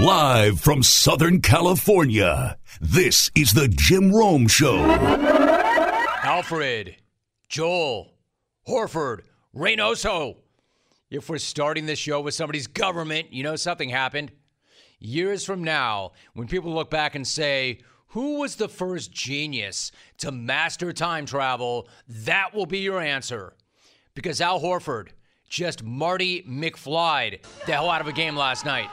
Live from Southern California, this is the Jim Rome Show. Alfred, Joel, Horford, Reynoso. If we're starting this show with somebody's government, you know something happened. Years from now, when people look back and say, who was the first genius to master time travel? That will be your answer. Because Al Horford just Marty McFlyed the hell out of a game last night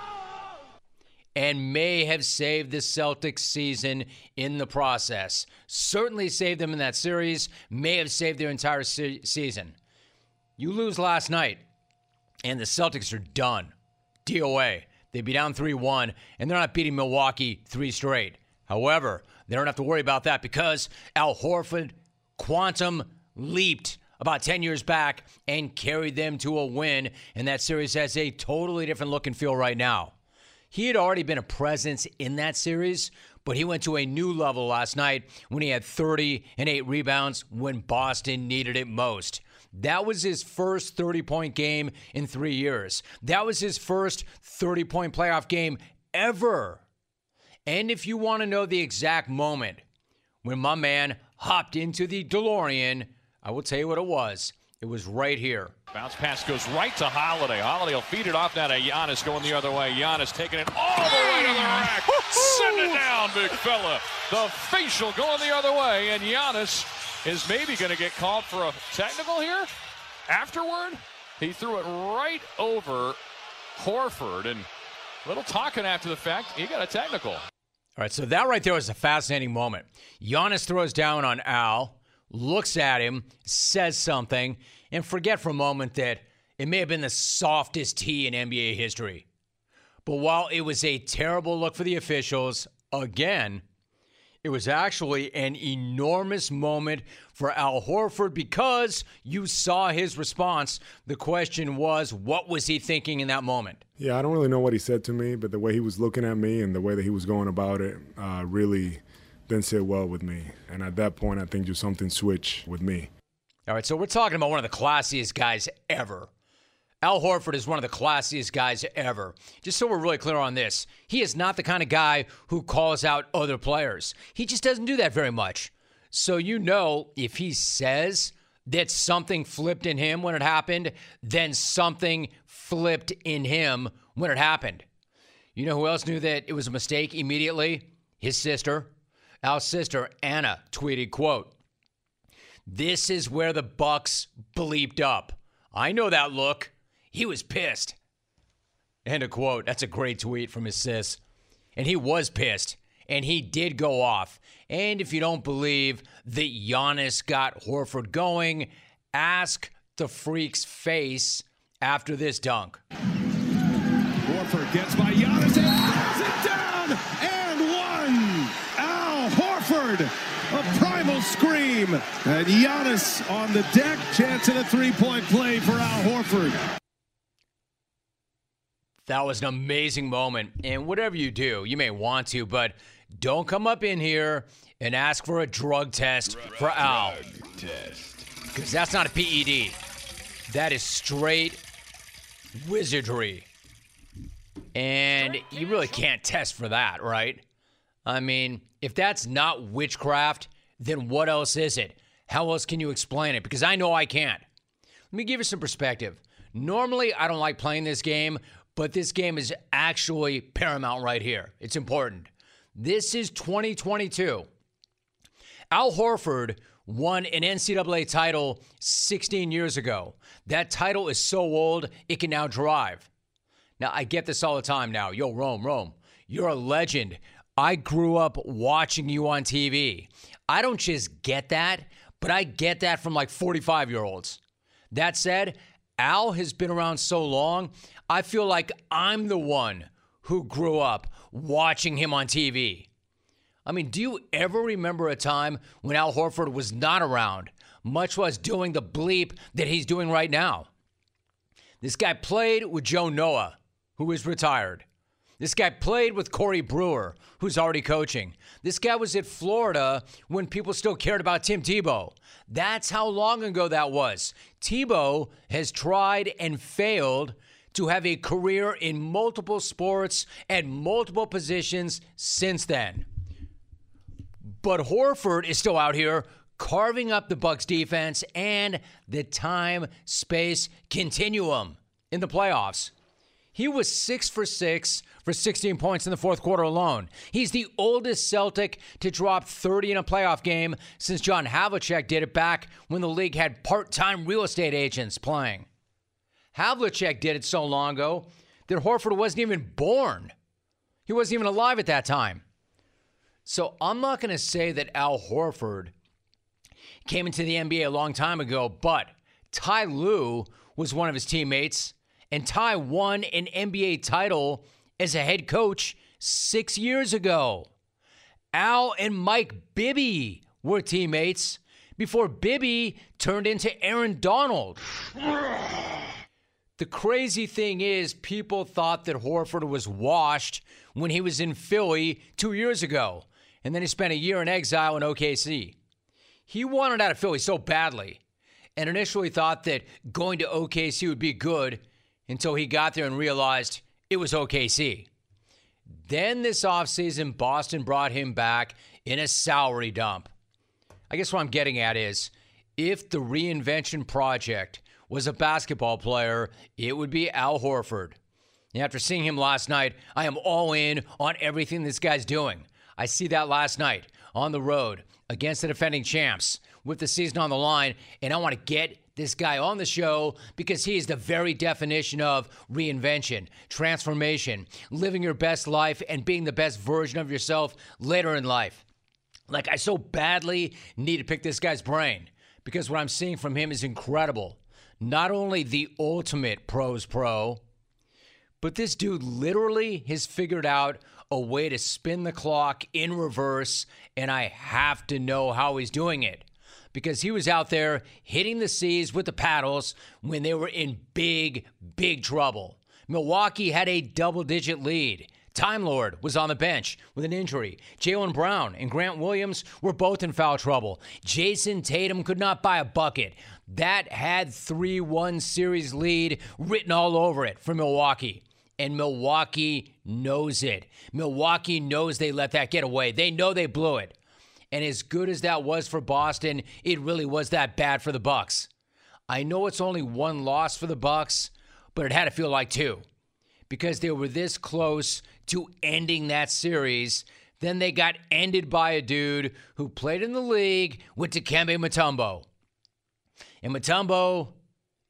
and may have saved the Celtics season in the process. Certainly saved them in that series, may have saved their entire se- season. You lose last night, and the Celtics are done. DOA. They'd be down 3 1, and they're not beating Milwaukee three straight. However, they don't have to worry about that because Al Horford quantum leaped about 10 years back and carried them to a win. And that series has a totally different look and feel right now. He had already been a presence in that series, but he went to a new level last night when he had 30 and 8 rebounds when Boston needed it most. That was his first 30 point game in three years. That was his first 30 point playoff game ever. And if you want to know the exact moment when my man hopped into the DeLorean, I will tell you what it was. It was right here. Bounce pass goes right to Holiday. Holiday will feed it off now to Giannis going the other way. Giannis taking it all the way to the rack. Send it down, big fella. The facial going the other way, and Giannis is maybe going to get called for a technical here. Afterward, he threw it right over Horford, and a little talking after the fact, he got a technical. All right, so that right there was a fascinating moment. Giannis throws down on Al, looks at him, says something, and forget for a moment that it may have been the softest tee in NBA history. But while it was a terrible look for the officials, again, it was actually an enormous moment for Al Horford because you saw his response. The question was, what was he thinking in that moment? Yeah, I don't really know what he said to me, but the way he was looking at me and the way that he was going about it uh, really didn't sit well with me. And at that point, I think just something switched with me. All right, so we're talking about one of the classiest guys ever. Al Horford is one of the classiest guys ever. Just so we're really clear on this, he is not the kind of guy who calls out other players. He just doesn't do that very much. So you know if he says that something flipped in him when it happened, then something flipped in him when it happened. You know who else knew that it was a mistake immediately? His sister. Al's sister, Anna, tweeted, quote, This is where the Bucks bleeped up. I know that look. He was pissed. End of quote. That's a great tweet from his sis. And he was pissed. And he did go off. And if you don't believe that Giannis got Horford going, ask the freak's face after this dunk. Horford gets by Giannis and throws it down and one. Al Horford, a primal scream. And Giannis on the deck, chance at a three-point play for Al Horford. That was an amazing moment. And whatever you do, you may want to, but don't come up in here and ask for a drug test for Al. Because that's not a PED. That is straight wizardry. And you really can't test for that, right? I mean, if that's not witchcraft, then what else is it? How else can you explain it? Because I know I can't. Let me give you some perspective. Normally, I don't like playing this game, but this game is actually paramount right here. It's important. This is 2022. Al Horford won an NCAA title 16 years ago. That title is so old, it can now drive. Now, I get this all the time now. Yo, Rome, Rome, you're a legend. I grew up watching you on TV. I don't just get that, but I get that from like 45 year olds. That said, Al has been around so long, I feel like I'm the one who grew up watching him on TV. I mean, do you ever remember a time when Al Horford was not around, much less doing the bleep that he's doing right now? This guy played with Joe Noah, who is retired. This guy played with Corey Brewer, who's already coaching. This guy was at Florida when people still cared about Tim Tebow. That's how long ago that was. Tebow has tried and failed to have a career in multiple sports and multiple positions since then. But Horford is still out here carving up the Bucks defense and the time space continuum in the playoffs. He was 6 for 6 for 16 points in the fourth quarter alone. He's the oldest Celtic to drop 30 in a playoff game since John Havlicek did it back when the league had part-time real estate agents playing. Havlicek did it so long ago that Horford wasn't even born. He wasn't even alive at that time. So I'm not going to say that Al Horford came into the NBA a long time ago, but Ty Lue was one of his teammates, and Ty won an NBA title as a head coach six years ago. Al and Mike Bibby were teammates before Bibby turned into Aaron Donald. The crazy thing is, people thought that Horford was washed when he was in Philly two years ago, and then he spent a year in exile in OKC. He wanted out of Philly so badly and initially thought that going to OKC would be good until he got there and realized it was OKC. Then this offseason, Boston brought him back in a salary dump. I guess what I'm getting at is if the reinvention project was a basketball player, it would be Al Horford. And after seeing him last night, I am all in on everything this guy's doing. I see that last night on the road against the defending champs with the season on the line, and I want to get this guy on the show because he is the very definition of reinvention, transformation, living your best life, and being the best version of yourself later in life. Like, I so badly need to pick this guy's brain because what I'm seeing from him is incredible not only the ultimate pros pro, but this dude literally has figured out a way to spin the clock in reverse, and I have to know how he's doing it because he was out there hitting the C's with the paddles when they were in big, big trouble. Milwaukee had a double digit lead. Time Lord was on the bench with an injury. Jaylen Brown and Grant Williams were both in foul trouble. Jayson Tatum could not buy a bucket. That had 3 1 series lead written all over it for Milwaukee. And Milwaukee knows it. Milwaukee knows they let that get away. They know they blew it. And as good as that was for Boston, it really was that bad for the Bucks. I know it's only one loss for the Bucks, but it had to feel like two because they were this close to ending that series. Then they got ended by a dude who played in the league with Dikembe Mutombo. And Mutombo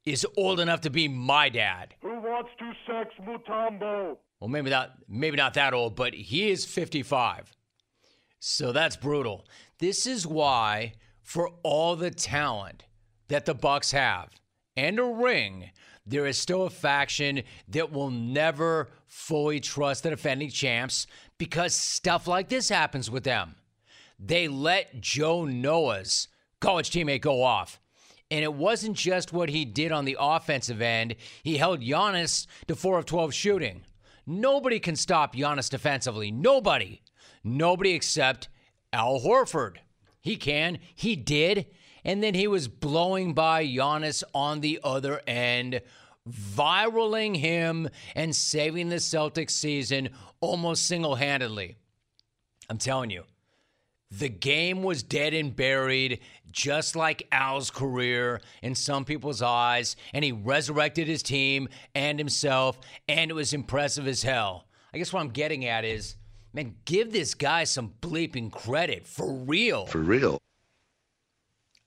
is old enough to be my dad. Who wants to sex Mutombo? Well, maybe not maybe not that old, but he is 55. So that's brutal. This is why for all the talent that the Bucks have and a ring, there is still a faction that will never fully trust the defending champs because stuff like this happens with them. They let Joe Noah's college teammate go off. And it wasn't just what he did on the offensive end. He held Giannis to 4 of 12 shooting. Nobody can stop Giannis defensively. Nobody. Nobody except Al Horford. He can. He did. And then he was blowing by Giannis on the other end, viraling him and saving the Celtics season almost single handedly. I'm telling you, the game was dead and buried, just like Al's career in some people's eyes, and he resurrected his team and himself, and it was impressive as hell. I guess what I'm getting at is, man, give this guy some bleeping credit for real. For real.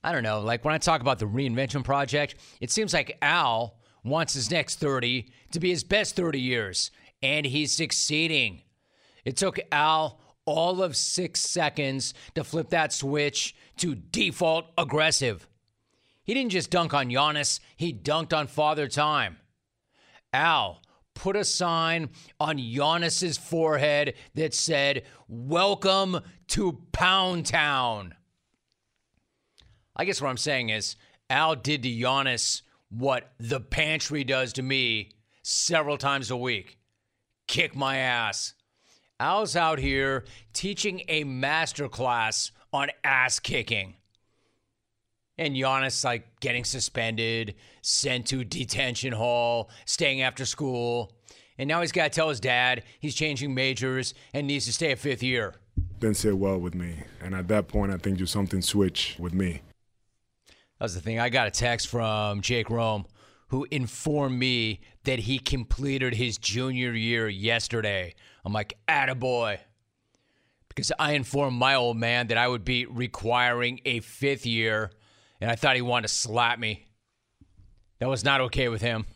I don't know. Like when I talk about the reinvention project, it seems like Al wants his next 30 to be his best 30 years, and he's succeeding. It took Al all of six seconds to flip that switch to default aggressive. He didn't just dunk on Giannis, he dunked on Father Time. Al put a sign on Giannis's forehead that said, Welcome to Pound Town. I guess what I'm saying is, Al did to Giannis what the pantry does to me several times a week kick my ass. Al's out here teaching a master class on ass kicking. And Giannis like getting suspended, sent to detention hall, staying after school. And now he's got to tell his dad he's changing majors and needs to stay a fifth year. Didn't sit well with me. And at that point, I think just something switched with me. That was the thing. I got a text from Jake Rome who informed me that he completed his junior year yesterday. I'm like, attaboy. Because I informed my old man that I would be requiring a fifth year, and I thought he wanted to slap me. That was not okay with him.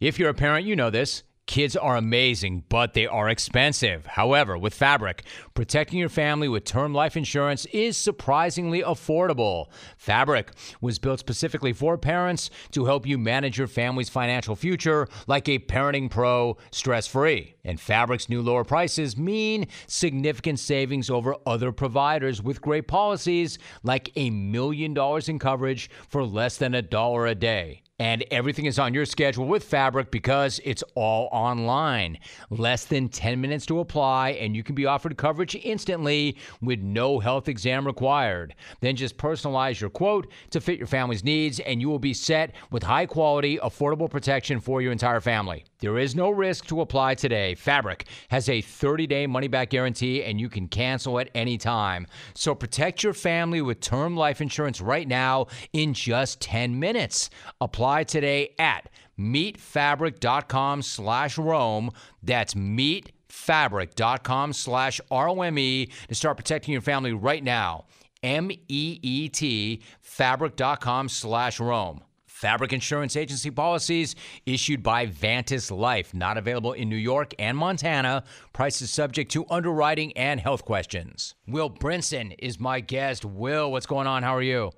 If you're a parent, you know this. Kids are amazing, but they are expensive. However, with Fabric, protecting your family with term life insurance is surprisingly affordable. Fabric was built specifically for parents to help you manage your family's financial future like a parenting pro, stress free. And Fabric's new lower prices mean significant savings over other providers with great policies like a million dollars in coverage for less than a dollar a day. And everything is on your schedule with Fabric because it's all online. Less than 10 minutes to apply, and you can be offered coverage instantly with no health exam required. Then just personalize your quote to fit your family's needs, and you will be set with high quality, affordable protection for your entire family. There is no risk to apply today. Fabric has a 30 day money back guarantee, and you can cancel at any time. So protect your family with term life insurance right now in just 10 minutes. Apply Apply today at meetfabric.com slash Rome. That's meetfabric.com slash R-O-M-E to start protecting your family right now. M-E-E-T fabric.com slash Rome. Fabric Insurance Agency policies issued by Vantis Life, not available in New York and Montana. Prices subject to underwriting and health questions. Will Brinson is my guest. Will, what's going on? How are you?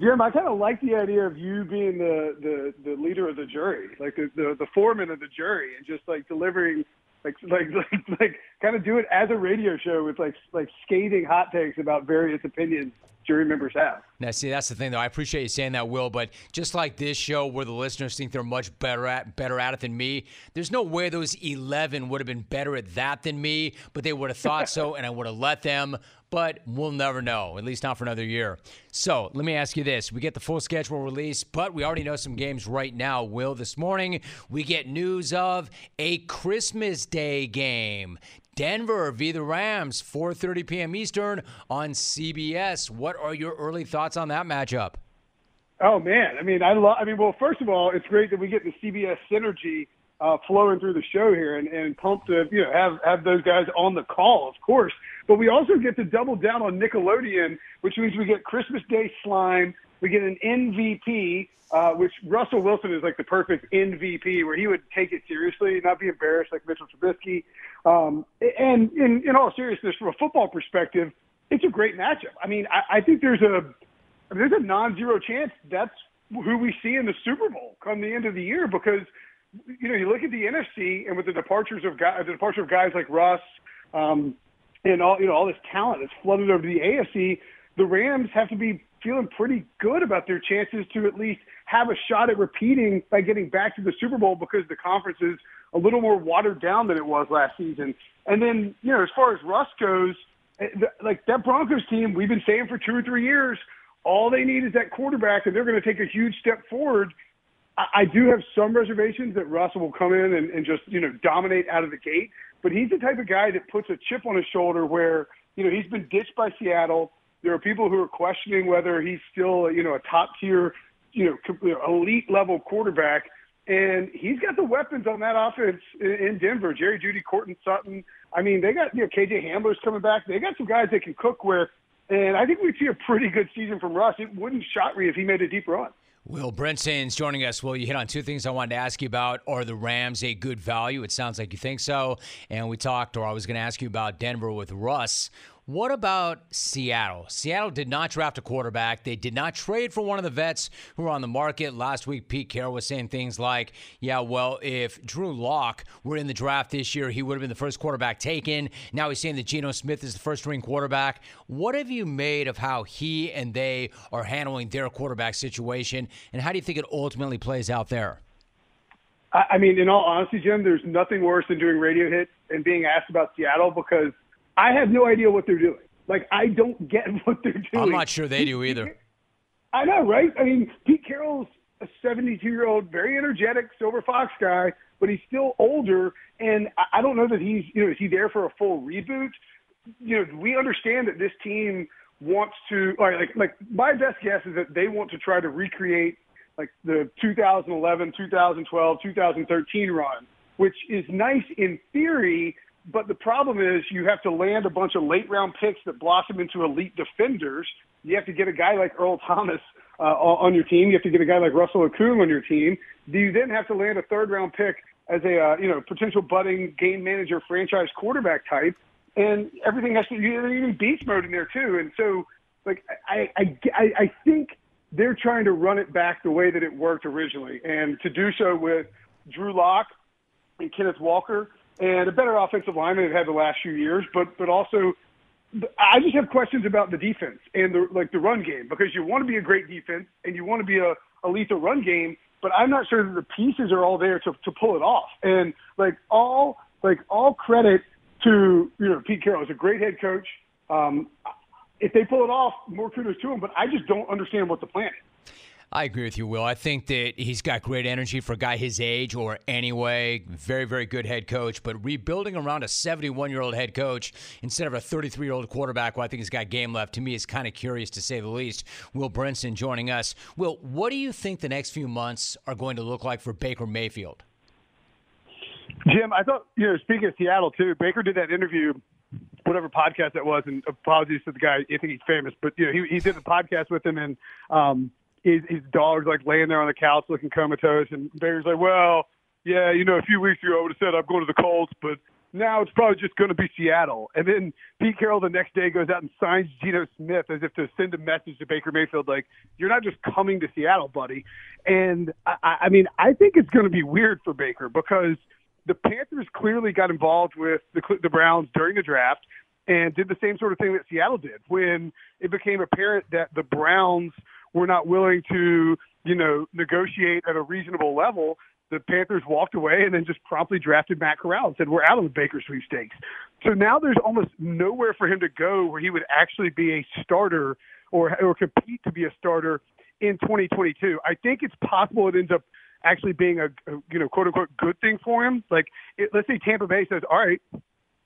Jim, I kind of like the idea of you being the, the, the leader of the jury, like the, the, the foreman of the jury, and just like delivering, like like like, like kind of do it as a radio show with like like scathing hot takes about various opinions jury members have. Now, see, that's the thing, though. I appreciate you saying that, Will. But just like this show, where the listeners think they're much better at better at it than me, there's no way those 11 would have been better at that than me. But they would have thought so, and I would have let them but we'll never know, at least not for another year. So let me ask you this. We get the full schedule release, but we already know some games right now. Will, this morning we get news of a Christmas Day game. Denver v. the Rams, 4.30 p.m. Eastern on CBS. What are your early thoughts on that matchup? Oh, man. I mean, I love, I mean, well, first of all, it's great that we get the CBS synergy uh, flowing through the show here and, and pumped to, you know, have, have those guys on the call, of course. But we also get to double down on Nickelodeon, which means we get Christmas Day slime. We get an MVP, uh, which Russell Wilson is like the perfect MVP, where he would take it seriously, not be embarrassed like Mitchell Trubisky. Um, and in, in all seriousness, from a football perspective, it's a great matchup. I mean, I, I think there's a I mean, there's a non-zero chance that's who we see in the Super Bowl come the end of the year because you know you look at the NFC and with the departures of guys, the departure of guys like Russ, um, and all you know all this talent that's flooded over the AFC, the Rams have to be feeling pretty good about their chances to at least have a shot at repeating by getting back to the Super Bowl because the conference is a little more watered down than it was last season. And then, you know, as far as Russ goes, eh, like that Broncos team, we've been saying for two or three years, all they need is that quarterback, and they're going to take a huge step forward. I do have some reservations that Russell will come in and, and just, you know, dominate out of the gate. But he's the type of guy that puts a chip on his shoulder where, you know, he's been ditched by Seattle. There are people who are questioning whether he's still, you know, a top tier, you know, elite level quarterback. And he's got the weapons on that offense in Denver. Jerry Jeudy, Courtland Sutton. I mean, they got, you know, KJ Hamler's coming back. They got some guys they can cook with. And I think we'd see a pretty good season from Russ. It wouldn't shock me if he made a deep run. Will Brinson's joining us. Will, you hit on two things I wanted to ask you about. Are the Rams a good value? It sounds like you think so. And we talked, or I was going to ask you about Denver with Russ. What about Seattle? Seattle did not draft a quarterback. They did not trade for one of the vets who were on the market. Last week, Pete Carroll was saying things like, yeah, well, if Drew Lock were in the draft this year, he would have been the first quarterback taken. Now he's saying that Geno Smith is the first ring quarterback. What have you made of how he and they are handling their quarterback situation? And how do you think it ultimately plays out there? I mean, in all honesty, Jim, there's nothing worse than doing radio hits and being asked about Seattle because – I have no idea what they're doing. Like I don't get what they're doing. I'm not sure they do either. I know, right? I mean, Pete Carroll's a 72 year old, very energetic Silver Fox guy, but he's still older. And I don't know that he's, you know, is he there for a full reboot? You know, we understand that this team wants to, like, like my best guess is that they want to try to recreate like the 2011, 2012, 2013 run, which is nice in theory. But the problem is you have to land a bunch of late round picks that blossom into elite defenders. You have to get a guy like Earl Thomas uh, on your team. You have to get a guy like Russell Okung on your team. Do you then have to land a third round pick as a uh, you know potential budding game manager, franchise quarterback type? And everything has to you need beast mode in there too. And so like I I I, I think they're trying to run it back the way that it worked originally, and to do so with Drew Lock and Kenneth Walker and a better offensive line than they've had the last few years, but but also I just have questions about the defense and the like the run game because you want to be a great defense and you want to be a, a lethal run game, but I'm not sure that the pieces are all there to to pull it off. And like all like all credit to you know Pete Carroll is a great head coach. Um, if they pull it off, more kudos to him. But I just don't understand what the plan is. I agree with you, Will. I think that he's got great energy for a guy his age or anyway. Very, very good head coach. But rebuilding around a 71 year old head coach instead of a 33 year old quarterback who I think has got game left, to me is kind of curious to say the least. Will Brinson joining us. Will, what do you think the next few months are going to look like for Baker Mayfield? Jim, I thought, you know, speaking of Seattle, too, Baker did that interview whatever podcast that was, and apologies to the guy. I think he's famous, but you know, he he did a podcast with him, and um, his his dog's like laying there on the couch looking comatose, and Baker's like, well, yeah, you know, a few weeks ago I would have said I'm going to the Colts, but now it's probably just going to be Seattle. And then Pete Carroll the next day goes out and signs Geno Smith as if to send a message to Baker Mayfield, like, you're not just coming to Seattle, buddy. And I, I mean, I think it's going to be weird for Baker because – the Panthers clearly got involved with the, the Browns during the draft and did the same sort of thing that Seattle did when it became apparent that the Browns were not willing to, you know, negotiate at a reasonable level. The Panthers walked away and then just promptly drafted Matt Corral and said, "We're out of the Baker sweepstakes." So now there's almost nowhere for him to go where he would actually be a starter or or compete to be a starter in 2022. I think it's possible it ends up actually being a, a you know quote unquote good thing for him. Like it, let's say Tampa Bay says, all right,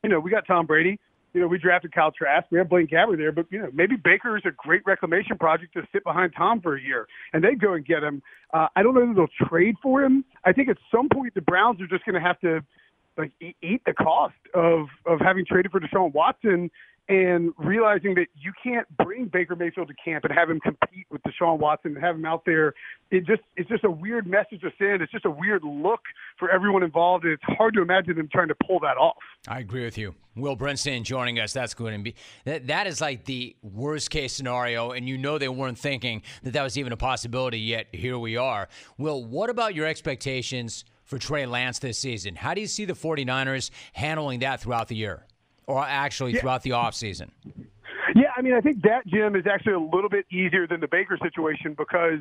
you know we got Tom Brady. You know, we drafted Kyle Trask. We have Blaine Gabbert there, but you know, maybe Baker is a great reclamation project to sit behind Tom for a year, and they go and get him. Uh, I don't know that they'll trade for him. I think at some point the Browns are just going to have to like eat the cost of of having traded for Deshaun Watson and realizing that you can't bring Baker Mayfield to camp and have him compete with Deshaun Watson and have him out there. It just it's just a weird message to send. It's just a weird look for everyone involved, and it's hard to imagine them trying to pull that off. I agree with you. Will Brinson joining us. That's to be that. That is like the worst case scenario, and you know they weren't thinking that that was even a possibility. Yet here we are. Will, what about your expectations for Trey Lance this season? How do you see the 49ers handling that throughout the year? Or actually yeah. throughout the offseason? Yeah, I mean, I think that, Jim, is actually a little bit easier than the Baker situation because,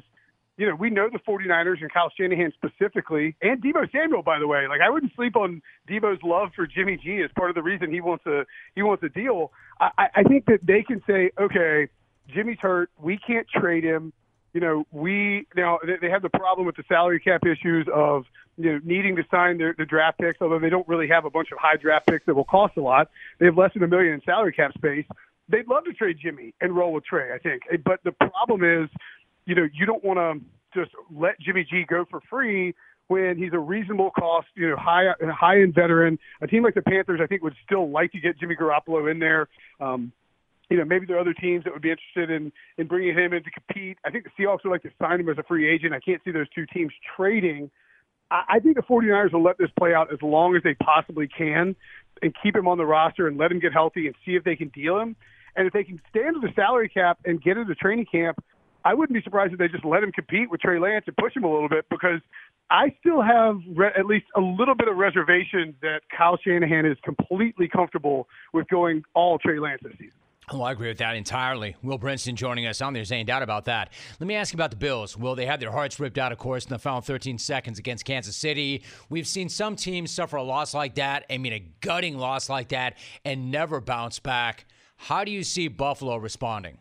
you know, we know the 49ers and Kyle Shanahan specifically, and Deebo Samuel, by the way. Like, I wouldn't sleep on Deebo's love for Jimmy G as part of the reason he wants a he wants a deal. I, I think that they can say, okay, Jimmy's hurt, we can't trade him you know, we now they have the problem with the salary cap issues of you know needing to sign their, their draft picks, although they don't really have a bunch of high draft picks that will cost a lot. They have less than a million in salary cap space. They'd love to trade Jimmy and roll with Trey, I think. But the problem is, you know, you don't want to just let Jimmy G go for free when he's a reasonable cost, you know, high high end veteran. A team like the Panthers, I think, would still like to get Jimmy Garoppolo in there. Um, you know, maybe there are other teams that would be interested in in bringing him in to compete. I think the Seahawks would like to sign him as a free agent. I can't see those two teams trading. I, think the 49ers will let this play out as long as they possibly can and keep him on the roster and let him get healthy and see if they can deal him. And if they can stand to the salary cap and get into training camp, I wouldn't be surprised if they just let him compete with Trey Lance and push him a little bit because I still have re- at least a little bit of reservation that Kyle Shanahan is completely comfortable with going all Trey Lance this season. Oh, I agree with that entirely. Will Brinson joining us on. There's any doubt about that. Let me ask you about the Bills. Will they had their hearts ripped out, of course, in the final 13 seconds against Kansas City? We've seen some teams suffer a loss like that, I mean, a gutting loss like that, and never bounce back. How do you see Buffalo responding?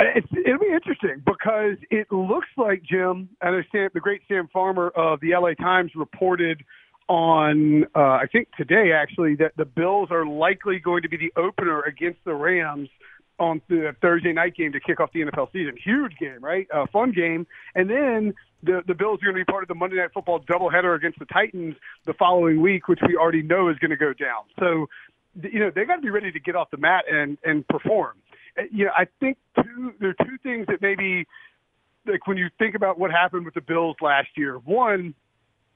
It's, it'll be interesting because it looks like Jim, I Sam, the great Sam Farmer of the LA Times reported on, uh, I think today actually, that the Bills are likely going to be the opener against the Rams on the Thursday night game to kick off the NFL season. Huge game, right? A uh, fun game. And then the the Bills are going to be part of the Monday Night Football doubleheader against the Titans the following week, which we already know is going to go down. So, you know, they got to be ready to get off the mat and and perform. Uh, you know, I think two there are two things that maybe like when you think about what happened with the Bills last year. One,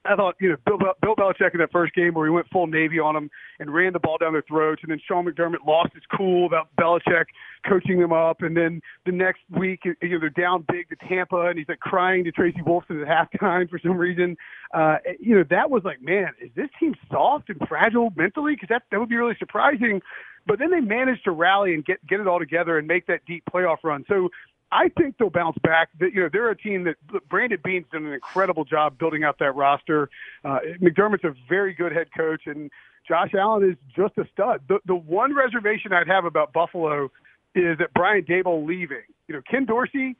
I thought, you know, Bill, Bill Belichick in that first game where he went full Navy on them and ran the ball down their throats, and then Sean McDermott lost his cool about Belichick coaching them up, and then the next week, you know, they're down big to Tampa, and he's like crying to Tracy Wolfson at halftime for some reason. Uh, you know, that was like, man, is this team soft and fragile mentally? Because that that would be really surprising. But then they managed to rally and get get it all together and make that deep playoff run. So I think they'll bounce back. You know, they're a team that Brandon Beane's done an incredible job building out that roster. Uh, McDermott's a very good head coach, and Josh Allen is just a stud. The the one reservation I'd have about Buffalo is that Brian Daboll leaving. You know, Ken Dorsey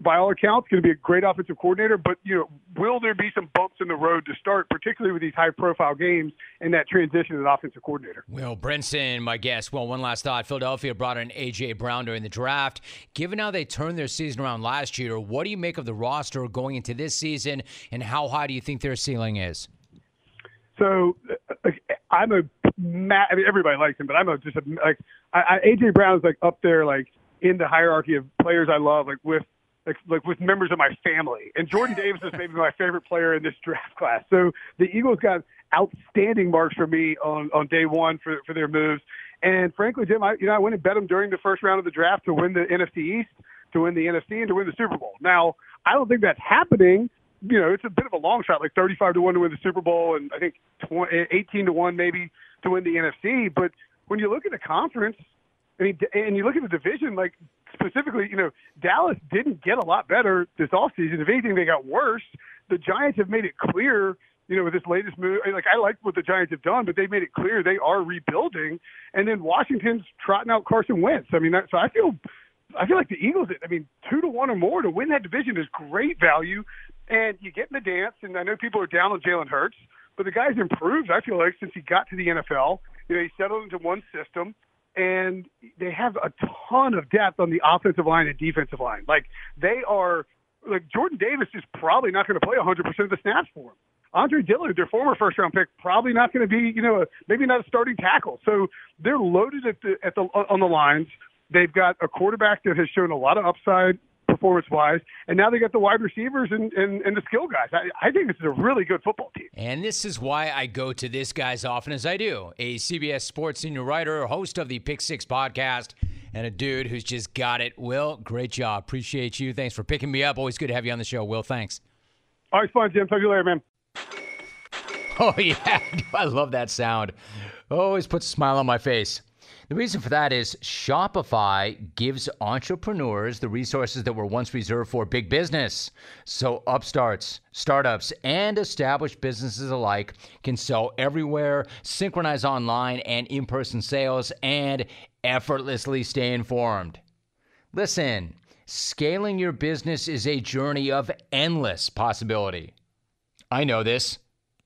by all accounts, going to be a great offensive coordinator. But you know, will there be some bumps in the road to start, particularly with these high-profile games and that transition as offensive coordinator? Will, Brinson, my guess. Well, one last thought: Philadelphia brought in AJ Brown during the draft. Given how they turned their season around last year, what do you make of the roster going into this season, and how high do you think their ceiling is? So, I'm a. I mean, everybody likes him, but I'm a just a, like I, I, AJ Brown is like up there, like in the hierarchy of players I love, like with like, like with members of my family. And Jordan Davis is maybe my favorite player in this draft class. So the Eagles got outstanding marks for me on on day one for for their moves. And frankly, Jim, I you know I went and bet them during the first round of the draft to win the NFC East, to win the NFC, and to win the Super Bowl. Now I don't think that's happening. You know, it's a bit of a long shot, like 35 to one to win the Super Bowl, and I think 20, eh, 18 to one maybe to win the NFC. But when you look at the conference, I mean, and you look at the division, like specifically, you know, Dallas didn't get a lot better this offseason. If anything, they got worse. The Giants have made it clear, you know, with this latest move. Like, I like what the Giants have done, but they've made it clear they are rebuilding. And then Washington's trotting out Carson Wentz. I mean, that, so I feel, I feel like the Eagles. I mean, two to one or more to win that division is great value, and you get in the dance. And I know people are down on Jalen Hurts, but the guy's improved. I feel like since he got to the NFL, you know, he settled into one system and they have a ton of depth on the offensive line and defensive line. Like they are like Jordan Davis is probably not going to play 100% of the snaps for them. Andre Dillard, their former first round pick, probably not going to be, you know, maybe not a starting tackle. So they're loaded at the at the on the lines. They've got a quarterback that has shown a lot of upside performance wise. And now they got the wide receivers and, and, and the skill guys. I, I, think this is a really good football team. And this is why I go to this guy as often as I do a CBS Sports senior writer, host of the Pick Six podcast, and a dude who's just got it. Will, great job. Appreciate you. Thanks for picking me up. Always good to have you on the show, Will. Thanks. Always fun, Jim. Talk to you later, man. Oh, yeah. I love that sound. Always puts a smile on my face. The reason for that is Shopify gives entrepreneurs the resources that were once reserved for big business. So upstarts, startups, and established businesses alike can sell everywhere, synchronize online and in person sales, and effortlessly stay informed. Listen, scaling your business is a journey of endless possibility. I know this.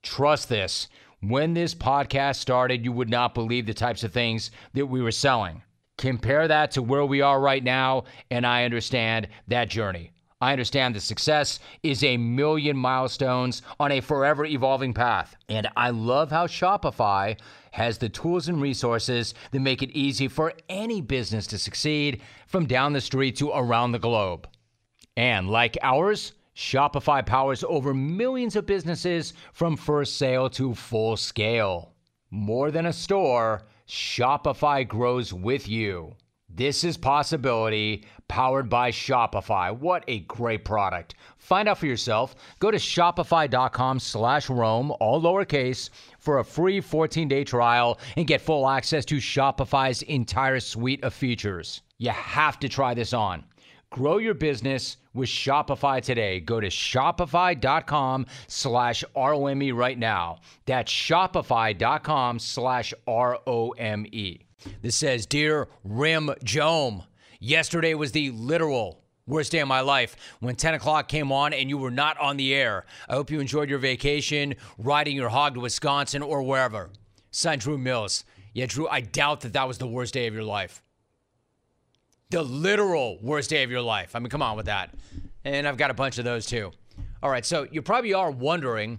Trust this. When this podcast started, you would not believe the types of things that we were selling. Compare that to where we are right now, and I understand that journey. I understand the success is a million milestones on a forever evolving path. And I love how Shopify has the tools and resources that make it easy for any business to succeed from down the street to around the globe. And like ours, Shopify powers over millions of businesses from first sale to full scale. More than a store, Shopify grows with you. This is Possibility, powered by Shopify. What a great product. Find out for yourself. Go to shopify.com slash Rome, all lowercase, for a free 14-day trial and get full access to Shopify's entire suite of features. You have to try this on. Grow your business with Shopify today. Go to shopify.com slash ROME right now. That's shopify.com slash ROME. This says, Dear Rim Jome, Yesterday was the literal worst day of my life when 10 o'clock came on and you were not on the air. I hope you enjoyed your vacation, riding your hog to Wisconsin or wherever. Son Drew Mills. Yeah, Drew, I doubt that that was the worst day of your life. The literal worst day of your life. I mean, come on with that. And I've got a bunch of those too. All right, so you probably are wondering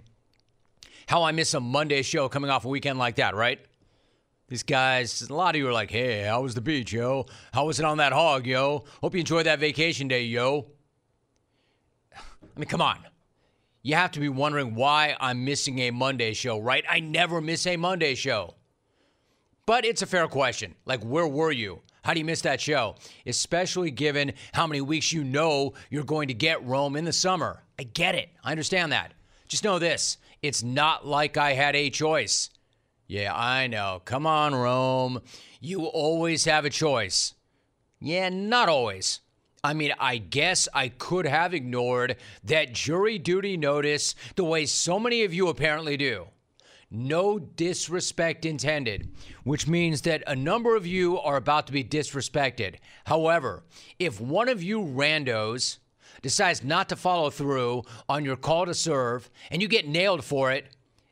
how I miss a Monday show coming off a weekend like that, right? These guys, a lot of you are like, hey, how was the beach, yo? How was it on that hog, yo? Hope you enjoyed that vacation day, yo. I mean, come on. You have to be wondering why I'm missing a Monday show, right? I never miss a Monday show. But it's a fair question. Like, where were you? How do you miss that show? Especially given how many weeks you know you're going to get Rome in the summer. I get it. I understand that. Just know this it's not like I had a choice. Yeah, I know. Come on, Rome. You always have a choice. Yeah, not always. I mean, I guess I could have ignored that jury duty notice the way so many of you apparently do. No disrespect intended, which means that a number of you are about to be disrespected. However, if one of you randos decides not to follow through on your call to serve and you get nailed for it,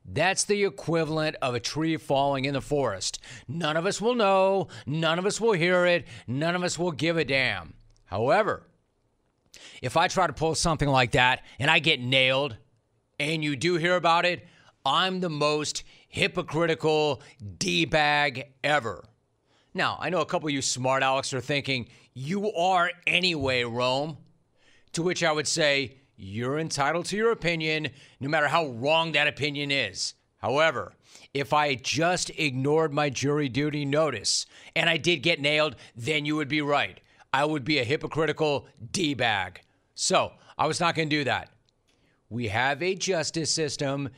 that's the equivalent of a tree falling in the forest. None of us will know, none of us will hear it, none of us will give a damn. However, if I try to pull something like that and I get nailed and you do hear about it, I'm the most hypocritical D bag ever. Now, I know a couple of you smart Alex are thinking, you are anyway, Rome. To which I would say, you're entitled to your opinion, no matter how wrong that opinion is. However, if I just ignored my jury duty notice and I did get nailed, then you would be right. I would be a hypocritical D bag. So I was not going to do that. We have a justice system.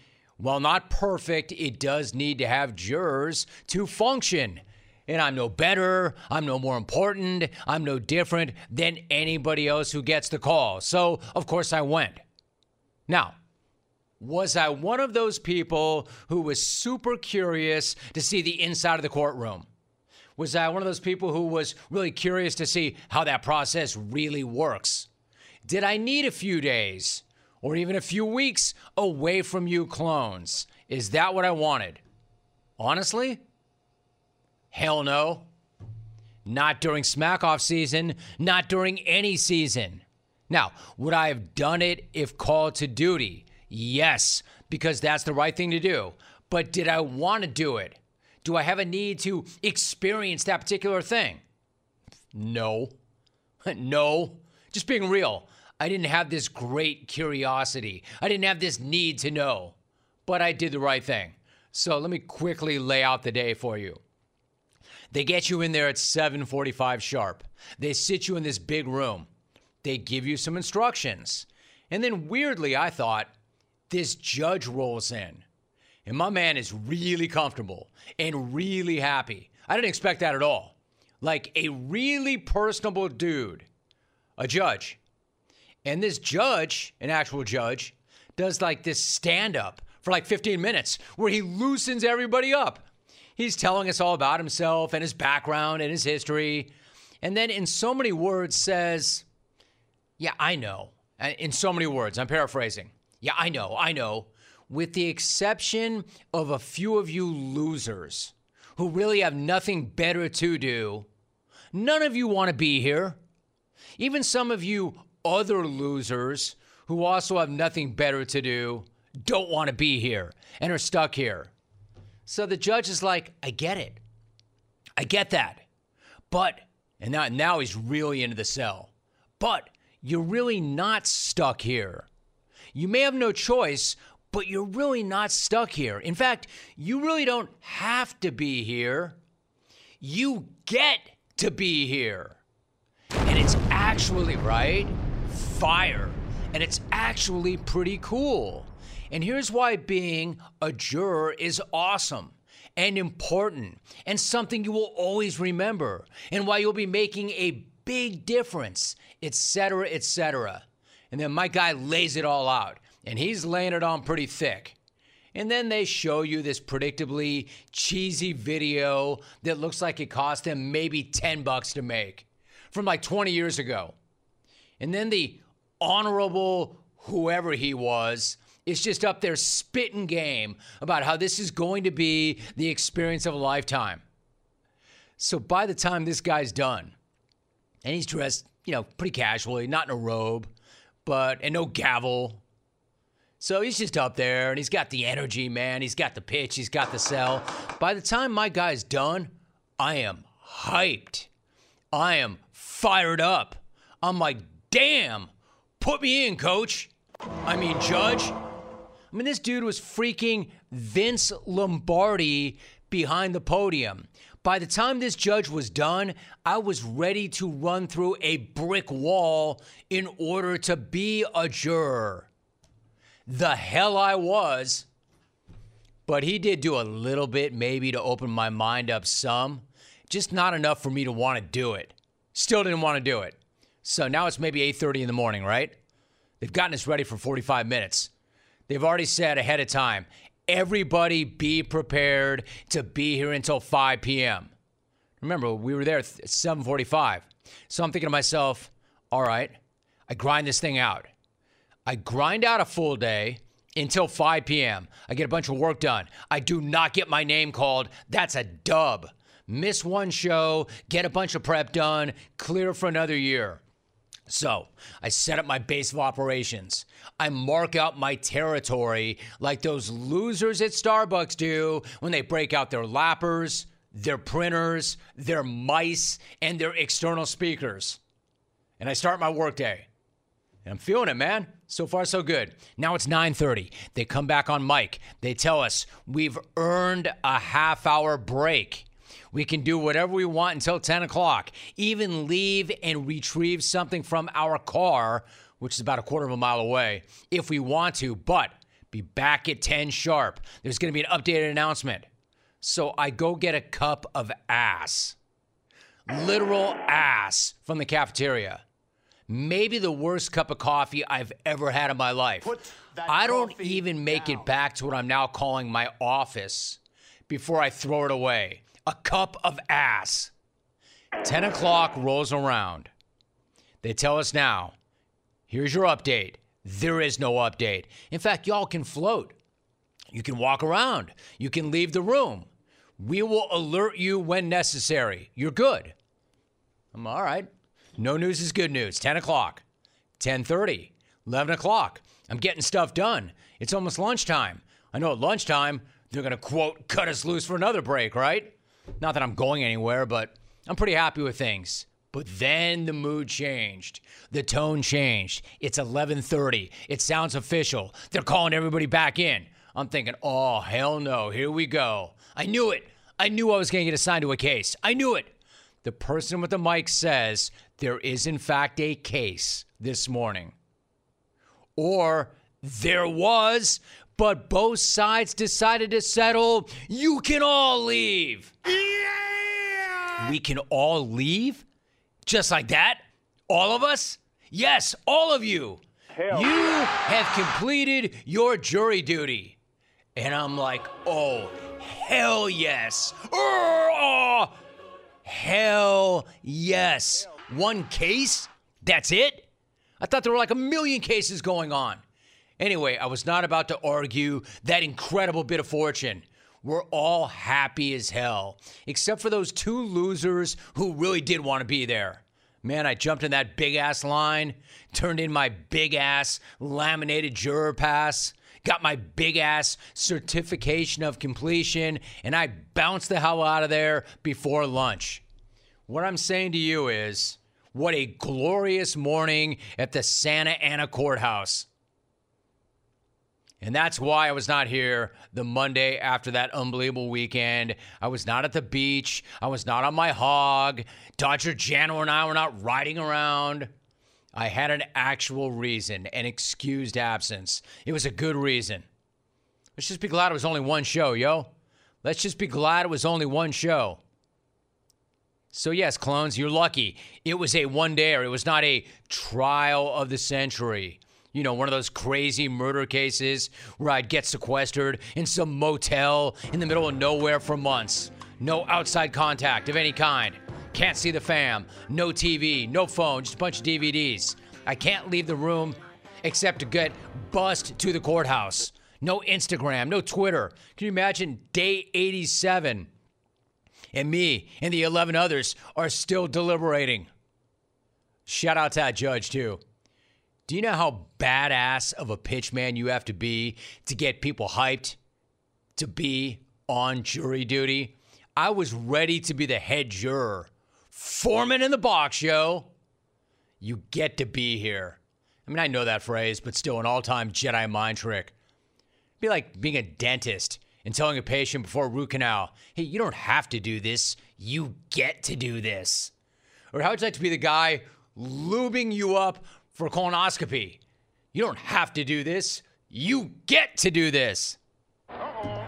While not perfect, it does need to have jurors to function. And I'm no better, I'm no more important, I'm no different than anybody else who gets the call. So, of course, I went. Now, was I one of those people who was super curious to see the inside of the courtroom? Was I one of those people who was really curious to see how that process really works? Did I need a few days or even a few weeks away from you clones? Is that what I wanted? Honestly, Hell no. Not during smack off season, not during any season. Now, would I have done it if called to duty? Yes, because that's the right thing to do. But did I want to do it? Do I have a need to experience that particular thing? No. no. Just being real. I didn't have this great curiosity. I didn't have this need to know. But I did the right thing. So let me quickly lay out the day for you. They get you in there at 7:45 sharp. They sit you in this big room. They give you some instructions. And then weirdly, I thought this judge rolls in. And my man is really comfortable and really happy. I didn't expect that at all. Like a really personable dude, a judge. And this judge, an actual judge, does like this stand up for like 15 minutes where he loosens everybody up. He's telling us all about himself and his background and his history. And then, in so many words, says, Yeah, I know. In so many words, I'm paraphrasing. Yeah, I know, I know. With the exception of a few of you losers who really have nothing better to do, none of you want to be here. Even some of you other losers who also have nothing better to do don't want to be here and are stuck here. So the judge is like, I get it. I get that. But, and now, now he's really into the sell. But you're really not stuck here. You may have no choice, but you're really not stuck here. In fact, you really don't have to be here. You get to be here. And it's actually, right? Fire. And it's actually pretty cool. And here's why being a juror is awesome and important and something you will always remember and why you'll be making a big difference, etc., etc. And then my guy lays it all out and he's laying it on pretty thick. And then they show you this predictably cheesy video that looks like it cost him maybe 10 bucks to make. from like 20 years ago. And then the honorable whoever he was is just up there spitting game about how this is going to be the experience of a lifetime. So by the time this guy's done, and he's dressed, you know, pretty casually, not in a robe, but and no gavel. So he's just up there and he's got the energy, man. He's got the pitch, he's got the sell. By the time my guy's done, I am hyped. I am fired up. I'm like, damn, put me in, coach. I mean, Judge. I mean, this dude was freaking Vince Lombardi behind the podium. By the time this judge was done, I was ready to run through a brick wall in order to be a juror. The hell I was. But he did do a little bit, maybe to open my mind up some, just not enough for me to want to do it. Still didn't want to do it. So now it's maybe 8:30 in the morning, right? They've gotten us ready for 45 minutes. They've already said ahead of time, everybody be prepared to be here until 5 p.m. Remember, we were there at 7:45. So I'm thinking to myself, all right, I grind this thing out. I grind out a full day until 5 p.m. I get a bunch of work done. I do not get my name called. That's a dub. Miss one show, get a bunch of prep done, clear for another year. So I set up my base of operations. I mark out my territory like those losers at Starbucks do when they break out their lappers, their printers, their mice, and their external speakers. And I start my workday. And I'm feeling it, man. So far, so good. Now it's 9:30. They come back on mic. They tell us we've earned a half hour break. We can do whatever we want until 10 o'clock, even leave and retrieve something from our car, which is about a quarter of a mile away, if we want to, but be back at 10 sharp. There's going to be an updated announcement. So I go get a cup of ass, literal ass from the cafeteria. Maybe the worst cup of coffee I've ever had in my life. I don't even make it back to what I'm now calling my office before I throw it away a cup of ass. 10 o'clock rolls around. They tell us now, here's your update. There is no update. In fact, y'all can float. You can walk around. You can leave the room. We will alert you when necessary. You're good. I'm all right. No news is good news. 10 o'clock, 10:30, 11 o'clock. I'm getting stuff done. It's almost lunchtime. I know at lunchtime they're gonna quote cut us loose for another break, right? Not that I'm going anywhere, but I'm pretty happy with things. But then the mood changed. The tone changed. It's 11:30. It sounds official. They're calling everybody back in. I'm thinking, "Oh, hell no. Here we go." I knew it. I knew I was going to get assigned to a case. I knew it. The person with the mic says there is in fact a case this morning. Or there was, but both sides decided to settle. You can all leave. Yeah! We can all leave? Just like that? All of us? Yes, all of you. Hell you have completed your jury duty. And I'm like, oh, hell yes. Oh, hell yes. One case? That's it? I thought there were like a million cases going on. Anyway, I was not about to argue that incredible bit of fortune. We're all happy as hell, except for those two losers who really did want to be there. Man, I jumped in that big ass line, turned in my big ass laminated juror pass, got my big ass certification of completion, and I bounced the hell out of there before lunch. What I'm saying to you is, what a glorious morning at the Santa Ana courthouse. And that's why I was not here the Monday after that unbelievable weekend. I was not at the beach. I was not on my hog. Dodger Jano and I were not riding around. I had an actual reason, an excused absence. It was a good reason. Let's just be glad it was only one show, yo. Let's just be glad it was only one show. So, yes, clones, you're lucky. It was a one dayer, it was not a trial of the century you know, one of those crazy murder cases where I'd get sequestered in some motel in the middle of nowhere for months. No outside contact of any kind. Can't see the fam. No TV, no phone, just a bunch of DVDs. I can't leave the room except to get bust to the courthouse. No Instagram, no Twitter. Can you imagine day 87 and me and the 11 others are still deliberating? Shout out to that judge, too. Do you know how badass of a pitchman you have to be to get people hyped to be on jury duty? I was ready to be the head juror. Foreman in the box, yo. You get to be here. I mean, I know that phrase, but still an all time Jedi mind trick. Be like being a dentist and telling a patient before root canal, hey, you don't have to do this. You get to do this. Or how would you like to be the guy lubing you up for colonoscopy? You don't have to do this. You get to do this.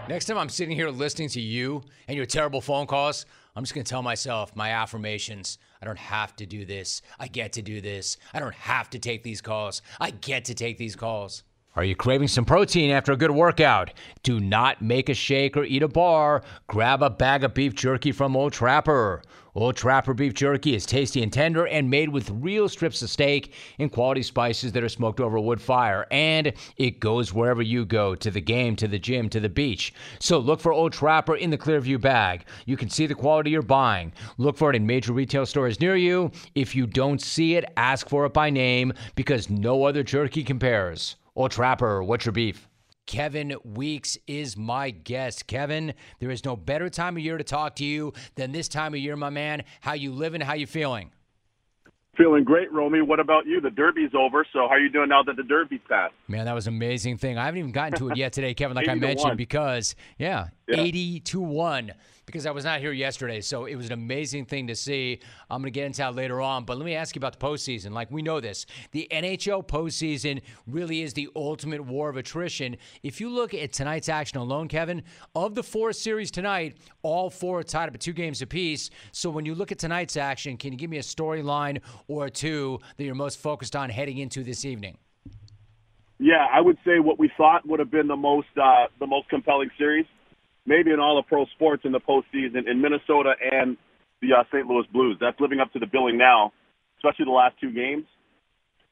Next time I'm sitting here listening to you and your terrible phone calls, I'm just going to tell myself my affirmations. I don't have to do this. I get to do this. I don't have to take these calls. I get to take these calls. Are you craving some protein after a good workout? Do not make a shake or eat a bar. Grab a bag of beef jerky from Old Trapper. Old Trapper beef jerky is tasty and tender and made with real strips of steak and quality spices that are smoked over a wood fire. And it goes wherever you go to the game, to the gym, to the beach. So look for Old Trapper in the Clearview bag. You can see the quality you're buying. Look for it in major retail stores near you. If you don't see it, ask for it by name because no other jerky compares. Old Trapper, what's your beef? Kevin Weeks is my guest. Kevin, there is no better time of year to talk to you than this time of year, my man. How you living? How you feeling? Feeling great, Romy. What about you? The Derby's over, so how are you doing now that the Derby's passed? Man, that was an amazing thing. I haven't even gotten to it yet today, Kevin, like I mentioned, because yeah, Yeah. 80 to 1 because I was not here yesterday. So it was an amazing thing to see. I'm going to get into that later on. But let me ask you about the postseason. Like we know this, the NHL postseason really is the ultimate war of attrition. If you look at tonight's action alone, Kevin, of the four series tonight, all four are tied up at two games apiece. So when you look at tonight's action, can you give me a storyline or two that you're most focused on heading into this evening? Yeah, I would say what we thought would have been the most uh, the most compelling series, maybe in all of pro sports in the postseason in Minnesota and the uh, St. Louis Blues. That's living up to the billing now, especially the last two games.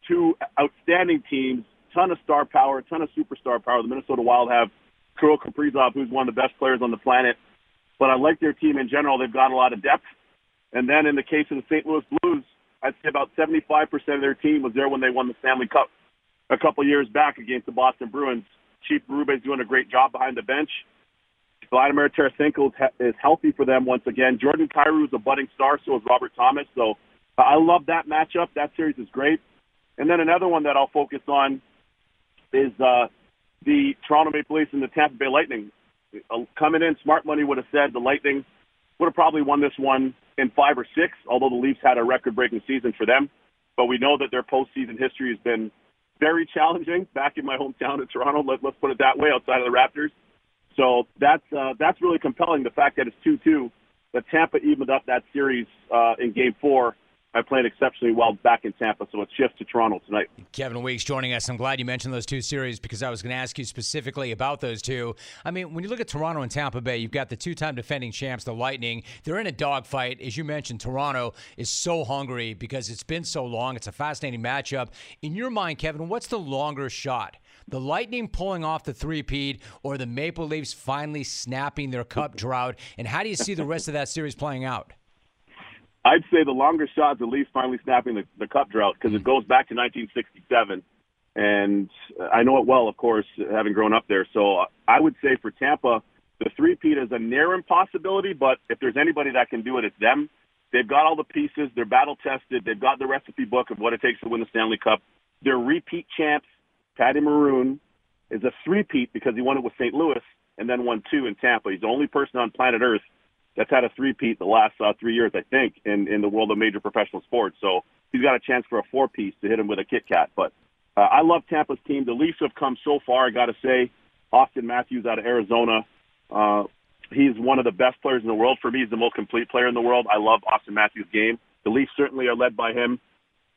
Two outstanding teams, ton of star power, ton of superstar power. The Minnesota Wild have Kirill Kaprizov, who's one of the best players on the planet. But I like their team in general. They've got a lot of depth. And then in the case of the St. Louis Blues, I'd say about 75% of their team was there when they won the Stanley Cup a couple years back against the Boston Bruins. Chief Berube's doing a great job behind the bench. Vladimir Tarasenko is, healthy for them once again. Jordan Kyrou is a budding star, so is Robert Thomas. So uh, I love that matchup. That series is great. And then another one that I'll focus on is uh, the Toronto Maple Leafs and the Tampa Bay Lightning. Uh, coming in, smart money would have said the Lightning would have probably won this one in five or six, although the Leafs had a record-breaking season for them. But we know that their postseason history has been very challenging back in my hometown of Toronto. Let, let's put it that way, outside of the Raptors. So that's uh, that's really compelling. The fact that it's two-two, that Tampa evened up that series uh, in Game Four. I played exceptionally well back in Tampa, so it shifts to Toronto tonight. Kevin Weeks joining us. I'm glad you mentioned those two series because I was going to ask you specifically about those two. I mean, when you look at Toronto and Tampa Bay, you've got the two time defending champs, the Lightning. They're in a dogfight. As you mentioned, Toronto is so hungry because it's been so long. It's a fascinating matchup. In your mind, Kevin, what's the longer shot? The Lightning pulling off the three-peat or the Maple Leafs finally snapping their cup drought? And how do you see the rest of that series playing out? I'd say the longer shot the Leafs finally snapping the, the cup drought because it hmm. goes back to 1967. And I know it well, of course, having grown up there. So I would say for Tampa, the three-peat is a near impossibility, but if there's anybody that can do it, it's them. They've got all the pieces. They're battle tested. They've got the recipe book of what it takes to win the Stanley Cup. They're repeat champs. Patty Maroon is a three-peat because he won it with St. Louis and then won two in Tampa. He's the only person on planet Earth that's had a three-peat the last uh, three years, I think, in, in the world of major professional sports. So he's got a chance for a four-piece to hit him with a Kit Kat. But uh, I love Tampa's team. The Leafs have come so far, I got to say. Auston Matthews out of Arizona. Uh, he's one of the best players in the world. For me, he's the most complete player in the world. I love Auston Matthews' game. The Leafs certainly are led by him